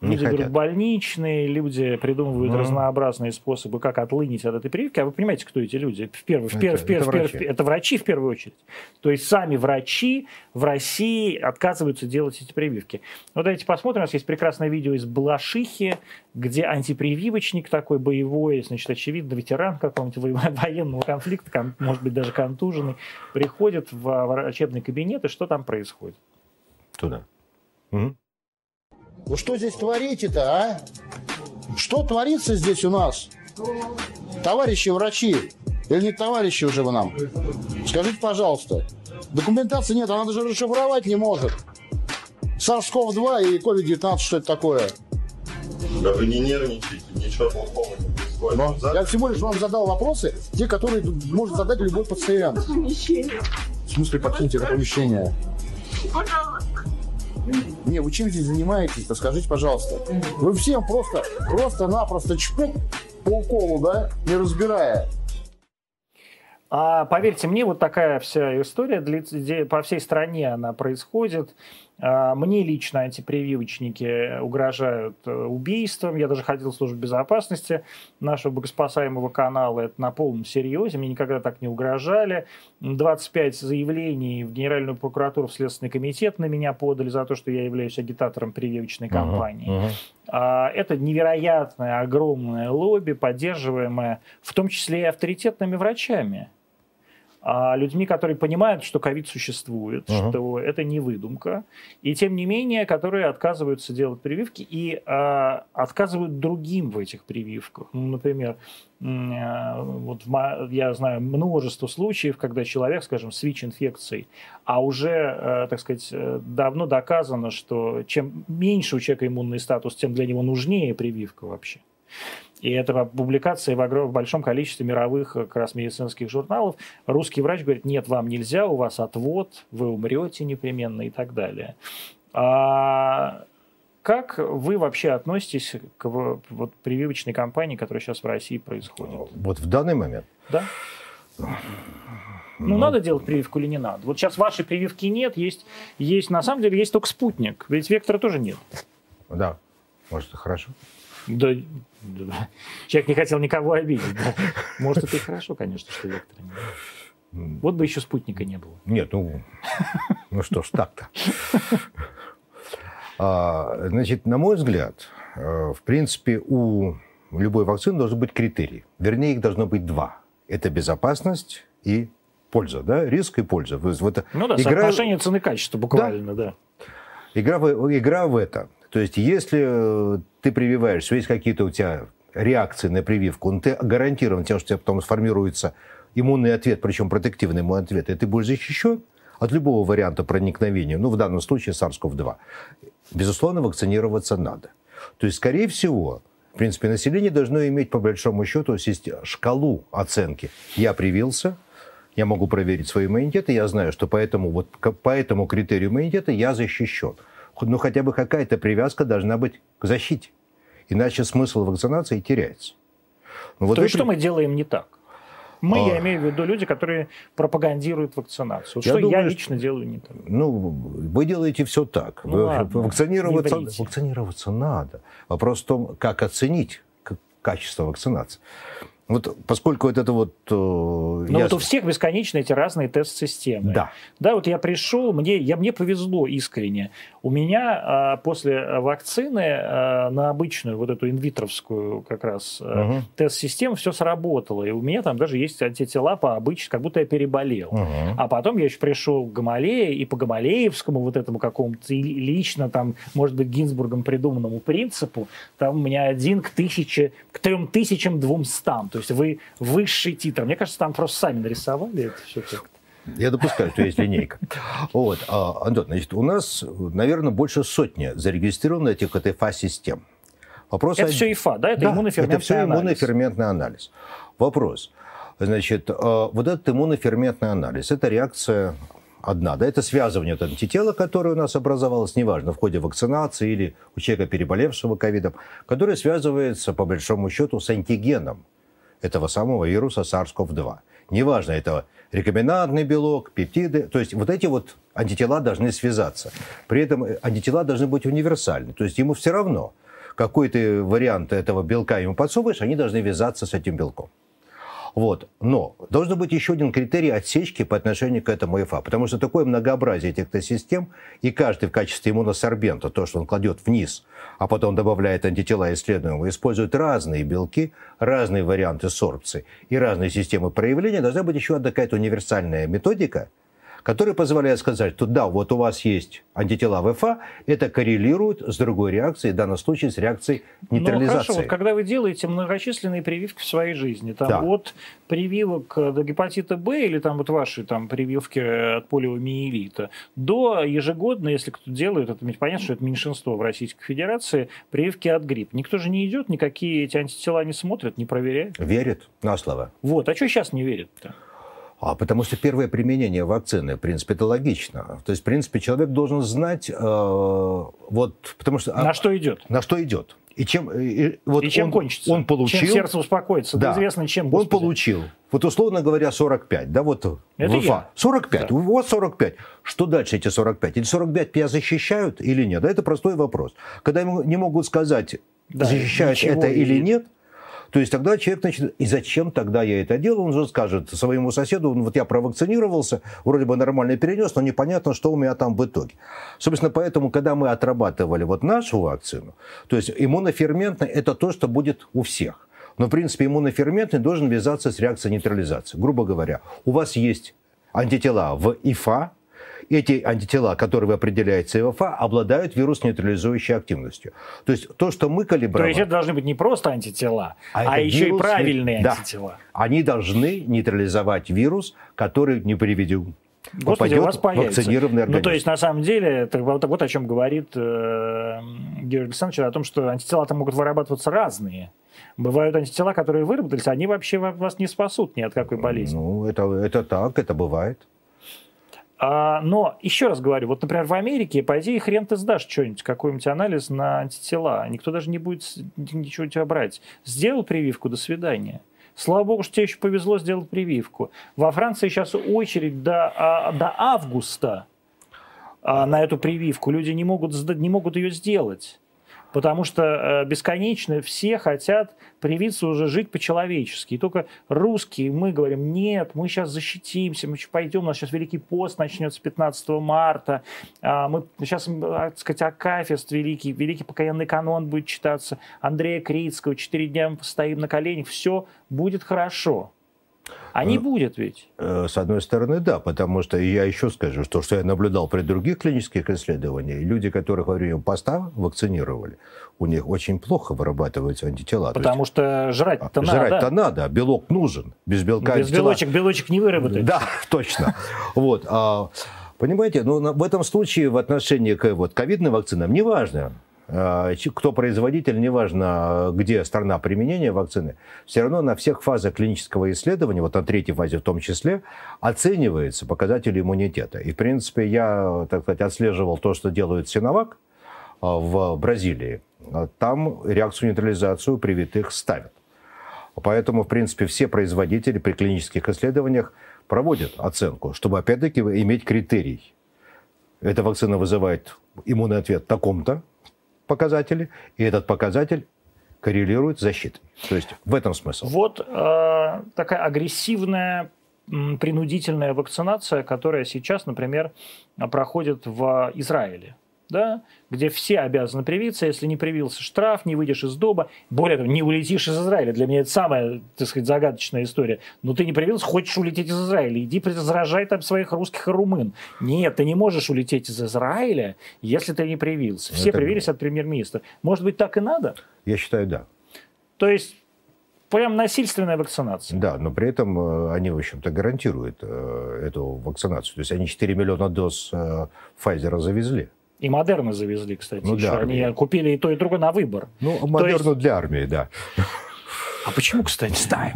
Не люди хотят. берут больничные, люди придумывают mm. разнообразные способы, как отлынить от этой прививки. А вы понимаете, кто эти люди? В первый, в первый, это, в первый, это, в врачи. это врачи в первую очередь. То есть сами врачи в России отказываются делать эти прививки. Вот давайте посмотрим. У нас есть прекрасное видео из Балашихи, где антипрививочник такой боевой, значит, очевидно, ветеран какого-нибудь (laughs) военного конфликта, может быть, даже контуженный, приходит в врачебный кабинет, и что там происходит? Туда. Угу. Вы что здесь творите-то, а? Что творится здесь у нас? Товарищи врачи, или не товарищи уже вы нам? Скажите, пожалуйста. Документации нет, она даже расшифровать не может. SARS-CoV-2 и COVID-19, что это такое? Да вы не нервничайте, ничего плохого не происходит. Но ну, я всего лишь вам задал вопросы, те, которые может задать любой пациент. В смысле, покиньте это помещение? Пожалуйста. Не, вы чем здесь занимаетесь-то, скажите, пожалуйста. Вы всем просто, просто-напросто чпок по уколу, да, не разбирая. А поверьте мне, вот такая вся история длится, по всей стране она происходит. А, мне лично антипрививочники угрожают э, убийством. Я даже ходил в службу безопасности нашего богоспасаемого канала. Это на полном серьезе. Мне никогда так не угрожали. 25 заявлений в Генеральную прокуратуру, в Следственный комитет на меня подали за то, что я являюсь агитатором прививочной кампании. Uh-huh, uh-huh. Это невероятное, огромное лобби, поддерживаемое в том числе и авторитетными врачами а людьми, которые понимают, что ковид существует, uh-huh. что это не выдумка, и тем не менее, которые отказываются делать прививки и а, отказывают другим в этих прививках. Ну, например, а, вот в, я знаю множество случаев, когда человек, скажем, с ВИЧ-инфекцией, а уже, а, так сказать, э, давно доказано, что чем меньше у человека иммунный статус, тем для него нужнее прививка вообще. И это публикация в, большом количестве мировых э, как раз медицинских журналов. Русский врач говорит, нет, вам нельзя, у вас отвод, вы умрете непременно и так далее. А как вы вообще относитесь к вот, прививочной кампании, которая сейчас в России происходит? Вот в данный момент? Да. Ну, ну, надо делать прививку или не надо? Вот сейчас вашей прививки нет, есть, есть, на самом деле, есть только спутник, ведь вектора тоже нет. Да, может, это хорошо. Да, да, человек не хотел никого обидеть. Да. Может, это и хорошо, конечно, что вектора нет. Вот бы еще спутника не было. Нет, ну, ну что ж так-то. А, значит, на мой взгляд, э, в принципе, у любой вакцины должен быть критерий. Вернее, их должно быть два. Это безопасность и польза, да, риск и польза. В это ну да, игра... соотношение цены-качества буквально, да. да. Игра, в, игра в это. То есть если ты прививаешься, есть какие-то у тебя реакции на прививку, ну, ты гарантирован тем, что у тебя потом сформируется иммунный ответ, причем протективный иммунный ответ, и ты будешь защищен от любого варианта проникновения, ну, в данном случае SARS-CoV-2. Безусловно, вакцинироваться надо. То есть, скорее всего, в принципе, население должно иметь, по большому счету, шкалу оценки. Я привился, я могу проверить свой иммунитет, и я знаю, что по этому, вот, по этому критерию иммунитета я защищен. Ну, хотя бы какая-то привязка должна быть к защите. Иначе смысл вакцинации теряется. Ну, вот То есть, что мы делаем не так? Мы, а... я имею в виду люди, которые пропагандируют вакцинацию. Я что думаю, я лично делаю не так? Ну, вы делаете все так. Ну, вы, ладно, вакцинироваться, вакцинироваться надо. Вопрос в том, как оценить качество вакцинации. Вот поскольку вот это вот... Э, ну я... вот у всех бесконечно эти разные тест-системы. Да. Да, вот я пришел, мне, я, мне повезло искренне. У меня а, после вакцины а, на обычную вот эту инвитровскую как раз угу. тест-систему все сработало. И у меня там даже есть антитела по обычному, как будто я переболел. Угу. А потом я еще пришел к Гамалее, и по Гамалеевскому вот этому какому-то лично там, может быть, Гинзбургом придуманному принципу, там у меня один к тысяче, к трем тысячам двумстам. То есть вы высший титр. Мне кажется, там просто сами нарисовали это все я допускаю, что есть линейка. Вот, а, Антон, значит, у нас, наверное, больше сотни зарегистрировано этих ТФА-систем. Вопрос это один... все ИФА, да? Это да, иммуноферментный это все анализ. иммуноферментный анализ. Вопрос. Значит, а, вот этот иммуноферментный анализ, это реакция одна, да, это связывание от антитела, которое у нас образовалось, неважно, в ходе вакцинации или у человека, переболевшего ковидом, которое связывается, по большому счету, с антигеном этого самого вируса SARS-CoV-2. Неважно, это рекомбинантный белок, пептиды. То есть вот эти вот антитела должны связаться. При этом антитела должны быть универсальны. То есть ему все равно, какой ты вариант этого белка ему подсовываешь, они должны вязаться с этим белком. Вот. Но должен быть еще один критерий отсечки по отношению к этому ИФА, потому что такое многообразие этих систем, и каждый в качестве иммуносорбента, то, что он кладет вниз, а потом добавляет антитела исследуемого, использует разные белки, разные варианты сорбции и разные системы проявления, должна быть еще одна какая-то универсальная методика – который позволяет сказать, что да, вот у вас есть антитела ВФА, это коррелирует с другой реакцией, в данном случае с реакцией нейтрализации. Ну, хорошо, вот когда вы делаете многочисленные прививки в своей жизни, там, да. от прививок до гепатита Б или там вот ваши там, прививки от полиомиелита, до ежегодно, если кто делает, это понятно, что это меньшинство в Российской Федерации, прививки от гриппа. Никто же не идет, никакие эти антитела не смотрят, не проверяют. Верит на слово. Вот, а что сейчас не верит-то? А потому что первое применение вакцины, в принципе, это логично. То есть, в принципе, человек должен знать, э, вот, потому что... На а, что идет. На что идет. И чем, и, вот и чем он, кончится? Он получил... Чем сердце успокоится? Да. известно, чем, Господи. Он получил, вот условно говоря, 45. Да, вот Это ВФА. Я. 45. Да. Вот 45. Что дальше эти 45? Или 45 меня защищают или нет? Да, это простой вопрос. Когда ему не могут сказать, да, защищают это или нет, то есть тогда человек начинает, и зачем тогда я это делаю? Он же скажет своему соседу, ну вот я провакцинировался, вроде бы нормально перенес, но непонятно, что у меня там в итоге. Собственно, поэтому, когда мы отрабатывали вот нашу вакцину, то есть иммуноферментный – это то, что будет у всех. Но, в принципе, иммуноферментный должен вязаться с реакцией нейтрализации. Грубо говоря, у вас есть антитела в ИФА, эти антитела, которые вы определяете обладают вирус-нейтрализующей активностью. То есть то, что мы калибровали... То есть это должны быть не просто антитела, а, а еще вирус... и правильные да. антитела. Они должны нейтрализовать вирус, который не приведет Господи, у вас появится. вакцинированный организм. Ну, то есть, на самом деле, это вот, вот о чем говорит э, Георгий Александрович, о том, что антитела-то могут вырабатываться разные. Бывают антитела, которые выработались, они вообще вас не спасут ни от какой болезни. Ну, это, это так, это бывает. А, но, еще раз говорю, вот, например, в Америке, по идее, хрен ты сдашь что-нибудь, какой-нибудь анализ на антитела. Никто даже не будет ничего у тебя брать. Сделал прививку, до свидания. Слава богу, что тебе еще повезло сделать прививку. Во Франции сейчас очередь до, а, до августа а, на эту прививку. Люди не могут, не могут ее сделать. Потому что э, бесконечно все хотят привиться уже жить по-человечески. И только русские, мы говорим, нет, мы сейчас защитимся, мы пойдем, у нас сейчас Великий пост начнется 15 марта, а мы сейчас, так сказать, Акафист великий, Великий покаянный канон будет читаться, Андрея Критского, четыре дня мы постоим на коленях, все будет хорошо. А не будет ведь. Э, с одной стороны, да, потому что я еще скажу, что, что я наблюдал при других клинических исследованиях, люди, которых во время поста вакцинировали, у них очень плохо вырабатываются антитела. Потому что жрать-то а, надо. Жрать-то надо, белок нужен. Без белка Без антитела... белочек, белочек не выработать. Да, (laughs) точно. Вот. А, понимаете, ну, в этом случае в отношении к вот, ковидным вакцинам неважно, а, кто производитель, неважно, где страна применения вакцины, все равно на всех фазах клинического исследования, вот на третьей фазе в том числе, оценивается показатель иммунитета. И, в принципе, я, так сказать, отслеживал то, что делает Синовак а, в Бразилии. Там реакцию нейтрализацию привитых ставят. Поэтому, в принципе, все производители при клинических исследованиях проводят оценку, чтобы, опять-таки, иметь критерий. Эта вакцина вызывает иммунный ответ таком-то, показатели, и этот показатель коррелирует с защитой. То есть в этом смысл. Вот э, такая агрессивная принудительная вакцинация, которая сейчас, например, проходит в Израиле да, где все обязаны привиться, если не привился, штраф, не выйдешь из дома, более того, не улетишь из Израиля. Для меня это самая, так сказать, загадочная история. Но ты не привился, хочешь улететь из Израиля, иди заражай там своих русских и румын. Нет, ты не можешь улететь из Израиля, если ты не привился. Все это привились от премьер-министра. Может быть, так и надо? Я считаю, да. То есть прям насильственная вакцинация. Да, но при этом э, они, в общем-то, гарантируют э, эту вакцинацию. То есть они 4 миллиона доз э, Pfizer завезли. И Модерна завезли, кстати. Ну, еще. Они купили и то, и другое на выбор. Ну, Модерну есть... для армии, да. А почему, кстати? Знаю.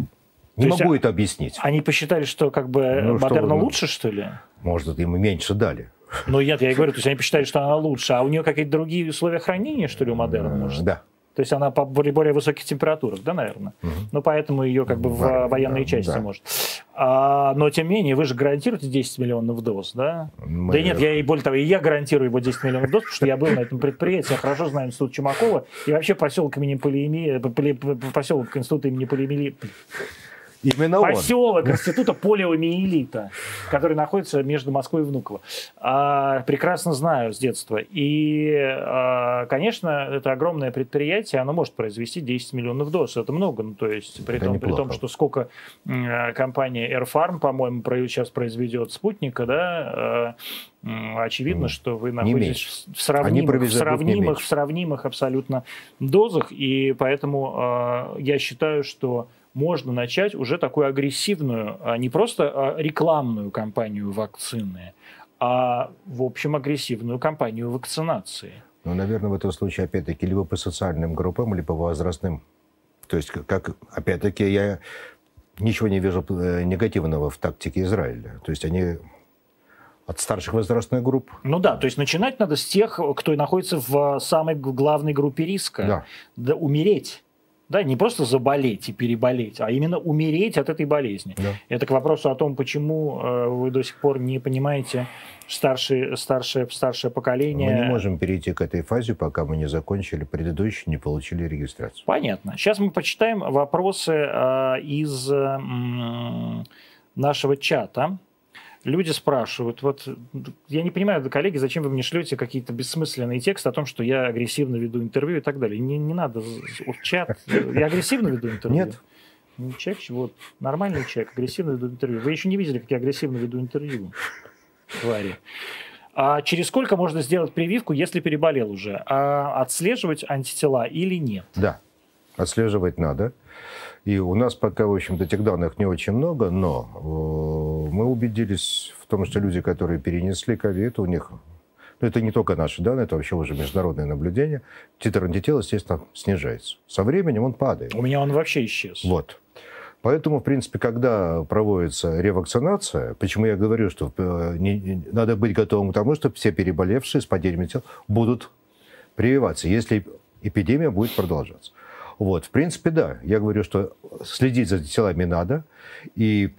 Не то могу есть, это объяснить. Они посчитали, что как бы ну, Модерна что, лучше, что ли? Может, им меньше дали. Ну, нет, я и (laughs) говорю, то есть они посчитали, что она лучше. А у нее какие-то другие условия хранения, что ли, у Модерна, может? Да. То есть она по более, более высоких температурах, да, наверное? Угу. Ну, поэтому ее как бы в да, военной да, части да. может. А, но, тем не менее, вы же гарантируете 10 миллионов доз, да? Мы... Да нет, я и более того, и я гарантирую его 10 миллионов доз, потому что я был на этом предприятии, я хорошо знаю институт Чумакова и вообще поселок имени Полиеми, поселок института имени Полиемили, Именно Поселок он. Института полиомиелита, который находится между Москвой и Внуково. А, прекрасно знаю с детства. И, а, конечно, это огромное предприятие, оно может произвести 10 миллионов доз. Это много. Ну, то есть, при, том, при том, что сколько компания Air Farm, по-моему, сейчас произведет спутника, да, а, очевидно, что вы находитесь в сравнимых, в сравнимых, в сравнимых абсолютно дозах, и поэтому э, я считаю, что можно начать уже такую агрессивную, а не просто а, рекламную кампанию вакцины, а, в общем, агрессивную кампанию вакцинации. Ну, наверное, в этом случае, опять-таки, либо по социальным группам, либо по возрастным. То есть, как, опять-таки, я ничего не вижу э, негативного в тактике Израиля. То есть, они от старших возрастных групп. Ну да, то есть начинать надо с тех, кто находится в самой главной группе риска. Да. да умереть. Да, не просто заболеть и переболеть, а именно умереть от этой болезни. Да. Это к вопросу о том, почему э, вы до сих пор не понимаете старшее, старшее, старшее поколение. Мы не можем перейти к этой фазе, пока мы не закончили предыдущий, не получили регистрацию. Понятно. Сейчас мы почитаем вопросы э, из нашего чата люди спрашивают, вот я не понимаю, коллеги, зачем вы мне шлете какие-то бессмысленные тексты о том, что я агрессивно веду интервью и так далее. Не, не надо чат. Я агрессивно веду интервью? Нет. Не человек, вот, нормальный человек, агрессивно веду интервью. Вы еще не видели, как я агрессивно веду интервью, твари. А через сколько можно сделать прививку, если переболел уже? А отслеживать антитела или нет? Да, отслеживать надо. И у нас пока, в общем-то, этих данных не очень много, но э, мы убедились в том, что люди, которые перенесли ковид, у них ну, это не только наши данные, это вообще уже международное наблюдение. Титр антител, естественно, снижается. Со временем он падает. У меня он вообще исчез. Вот. Поэтому, в принципе, когда проводится ревакцинация, почему я говорю, что э, не, не, надо быть готовым к тому, что все переболевшие с падением тел будут прививаться, если эпидемия будет продолжаться. Вот, в принципе, да. Я говорю, что следить за телами надо, и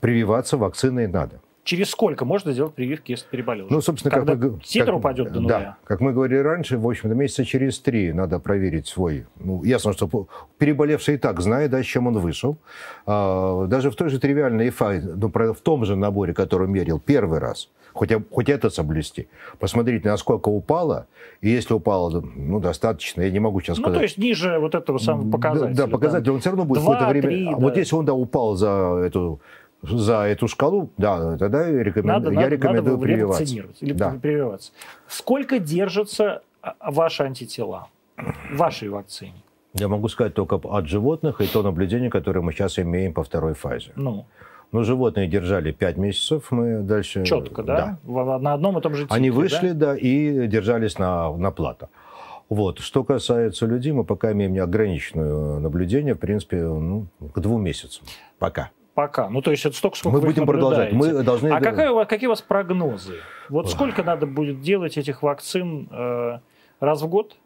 прививаться вакциной надо. Через сколько можно сделать прививки, если переболел? Ну, собственно, Когда как мы, титр как- упадет до Да, нуля? как мы говорили раньше, в общем-то, месяца через три надо проверить свой. Ну, ясно, что переболевший и так знает, да, с чем он вышел. А, даже в той же тривиальной ИФА, ну, в том же наборе, который мерил первый раз, хоть, хоть это соблюсти, посмотреть, насколько упало, и если упало, ну, достаточно, я не могу сейчас Ну, сказать. то есть ниже вот этого самого показателя. Да, да, показатель, он все равно будет Два, какое-то время. три, а да. Вот если он да, упал за эту за эту шкалу, да, тогда я рекомен- Надо, я рекомендую надо прививаться. или Да. прививаться. Сколько держатся а, ваши антитела вашей вакцине? Я могу сказать только от животных и то наблюдение, которое мы сейчас имеем по второй фазе. Ну, Ну, животные держали 5 месяцев, мы дальше... четко, да? В- на одном и том же типе, Они да? вышли, да, и держались на, на плато. Вот. Что касается людей, мы пока имеем неограниченное наблюдение, в принципе, ну, к двум месяцам. Пока. Пока. Ну, то есть это столько, сколько Мы будем продолжать. наблюдаете. Мы должны... А какая у вас- какие у вас прогнозы? Вот сколько надо будет делать этих вакцин э, раз в год?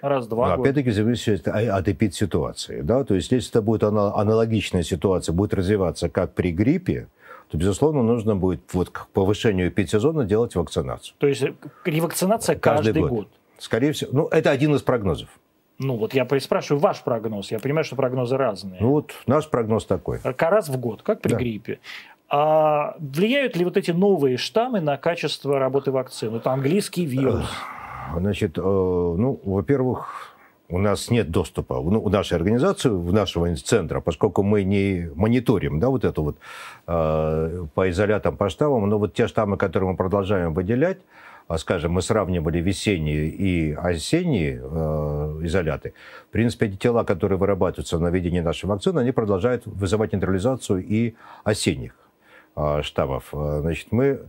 Раз два года? Опять-таки зависит от эпид-ситуации. Да? То есть если это будет ана- аналогичная ситуация, будет развиваться как при гриппе, то, безусловно, нужно будет вот к повышению эпидсезона делать вакцинацию. То есть э, ревакцинация каждый, Каждый год. год. Скорее всего, ну, это один из прогнозов. Ну, вот я спрашиваю ваш прогноз. Я понимаю, что прогнозы разные. Ну, вот наш прогноз такой. К- раз в год, как при Да. гриппе. А влияют ли вот эти новые штаммы на качество работы вакцин? Это английский вирус. Значит, э, ну, во-первых, у нас нет доступа ну, в нашу организацию, в нашего центра, поскольку мы не мониторим, да, вот это вот э, по изолятам, по штаммам, но вот те штаммы, которые мы продолжаем выделять, скажем, мы сравнивали весенние и осенние э, изоляты. В принципе, эти тела, которые вырабатываются на введении нашей вакцины, они продолжают вызывать нейтрализацию и осенних э, штаммов. Э, Значит, мы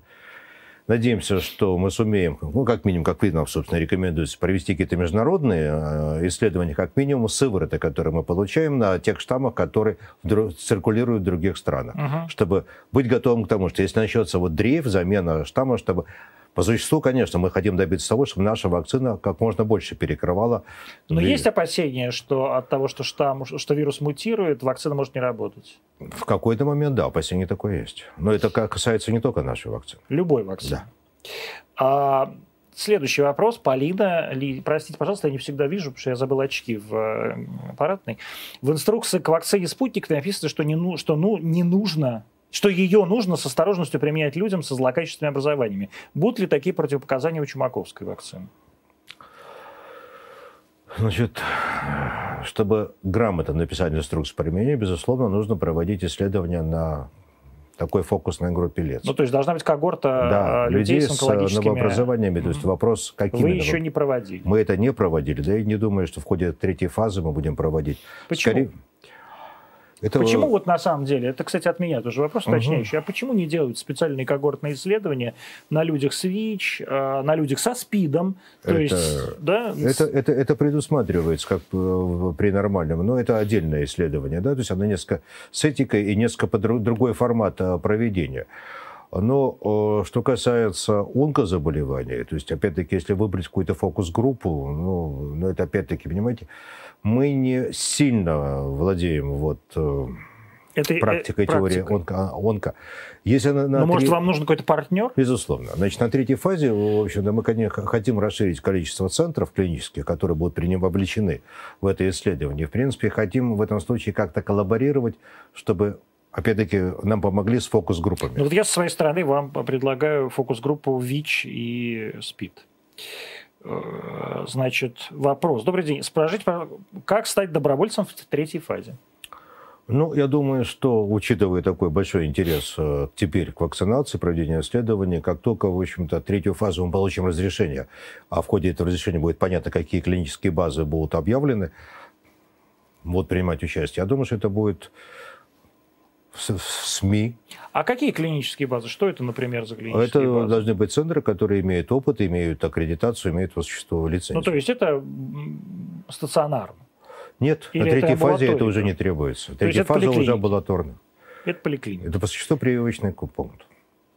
Надеемся, что мы сумеем, ну, как минимум, как вы нам, собственно, рекомендуете, провести какие-то международные э, исследования, как минимум, сывороты, которые мы получаем на тех штаммах, которые в дру- циркулируют в других странах. Мгм. Чтобы быть готовым к тому, что если начнется вот дрейф, замена штамма, чтобы... По существу, конечно, мы хотим добиться того, чтобы наша вакцина как можно больше перекрывала. Но И есть опасения, что от того, что, штамм, что вирус мутирует, вакцина может не работать? В какой-то момент, да, опасение такое есть. Но это ка- касается не только нашей вакцины. Любой вакцины. Да. А, следующий вопрос. Полина, Ли, простите, пожалуйста, я не всегда вижу, потому что я забыл очки в э, аппаратной. В инструкции к вакцине «Спутник» написано, что, не, ну, что ну, не нужно что ее нужно с осторожностью применять людям со злокачественными образованиями. Будут ли такие противопоказания у чумаковской вакцины? Значит, чтобы грамотно написать инструкцию применения, безусловно, нужно проводить исследования на такой фокусной группе лиц. Ну, то есть должна быть когорта да, э, людей, с онкологическими... новообразованиями. То есть вопрос, какими... Вы еще не проводили. Мы это не проводили, да и не думаю, что в ходе третьей фазы мы будем проводить. Почему? Это... Почему вот на самом деле, это, кстати, от меня тоже вопрос уточняющий, а почему не делают специальные когортные исследования на людях с ВИЧ, э, на людях со СПИДом? То Это- есть, да, Это, это, это предусматривается как э, при нормальном, но это отдельное исследование, да, то есть оно несколько с этикой и несколько под дру- другой формат э, проведения. Но э, что касается онкозаболеваний, то есть, опять-таки, если выбрать какую-то фокус-группу, ну, ну, это опять-таки, понимаете, мы не сильно владеем вот э, это, э, практикой теории практикой. онко. онко. Если на, на Ну, может, три- вам нужен какой-то партнер? Безусловно. Значит, на третьей фазе, в общем-то, мы, конечно, хотим расширить количество центров клинических, которые будут при нем вовлечены в это исследование. В принципе, хотим в этом случае как-то коллаборировать, чтобы, опять-таки, нам помогли с фокус-группами. Ну, вот я со своей стороны вам предлагаю фокус-группу ВИЧ и СПИД. Э, Значит, вопрос. Добрый день. Пожалуйста, как стать добровольцем в третьей фазе? Ну, я думаю, что, учитывая такой большой интерес э, теперь к вакцинации, проведению исследований, как только, в общем-то, третью фазу мы получим разрешение, а в ходе этого разрешения будет понятно, какие клинические базы будут объявлены, будут принимать участие. Я думаю, что это будет в, СМИ. А какие клинические базы? Что это, например, за клинические Это базы? должны быть центры, которые имеют опыт, имеют аккредитацию, имеют по лицензию. Ну, то есть это стационарно. Нет, или на это третьей фазе это уже не требуется. Третья это фаза уже амбулаторная. Это поликлиника. Это по существу прививочный пункт.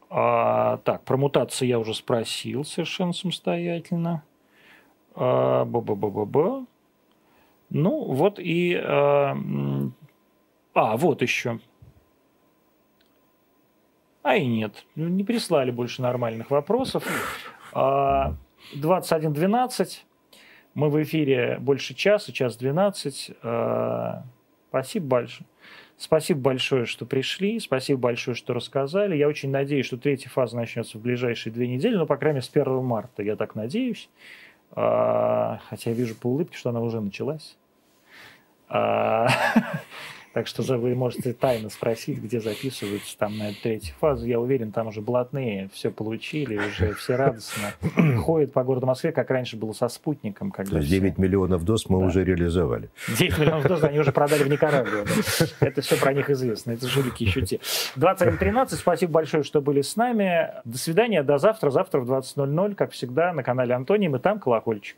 А, так, про мутации я уже спросил совершенно самостоятельно. А, ба-ба-ба-ба-ба. Ну, вот и... А, а, вот еще. А и нет. Ну, не прислали больше нормальных вопросов. А, 21.12. Мы в эфире больше часа, час 12. А, спасибо большое. Спасибо большое, что пришли, спасибо большое, что рассказали. Я очень надеюсь, что третья фаза начнется в ближайшие две недели, ну, по крайней мере, с 1 марта, я так надеюсь. А, хотя я вижу по улыбке, что она уже началась. (laughs) Так что вы можете тайно спросить, где записываются там на третью фазу. Я уверен, там уже блатные все получили, уже все радостно ходят по городу Москве, как раньше было со спутником. Когда То есть 9 все... миллионов доз мы да. уже реализовали. 9 миллионов доз они уже продали в Никарагуа. Да. Это все про них известно. Это жулики еще те. 21.13. Спасибо большое, что были с нами. До свидания. До завтра. Завтра в 20.00, как всегда, на канале Антоний. Мы там колокольчик.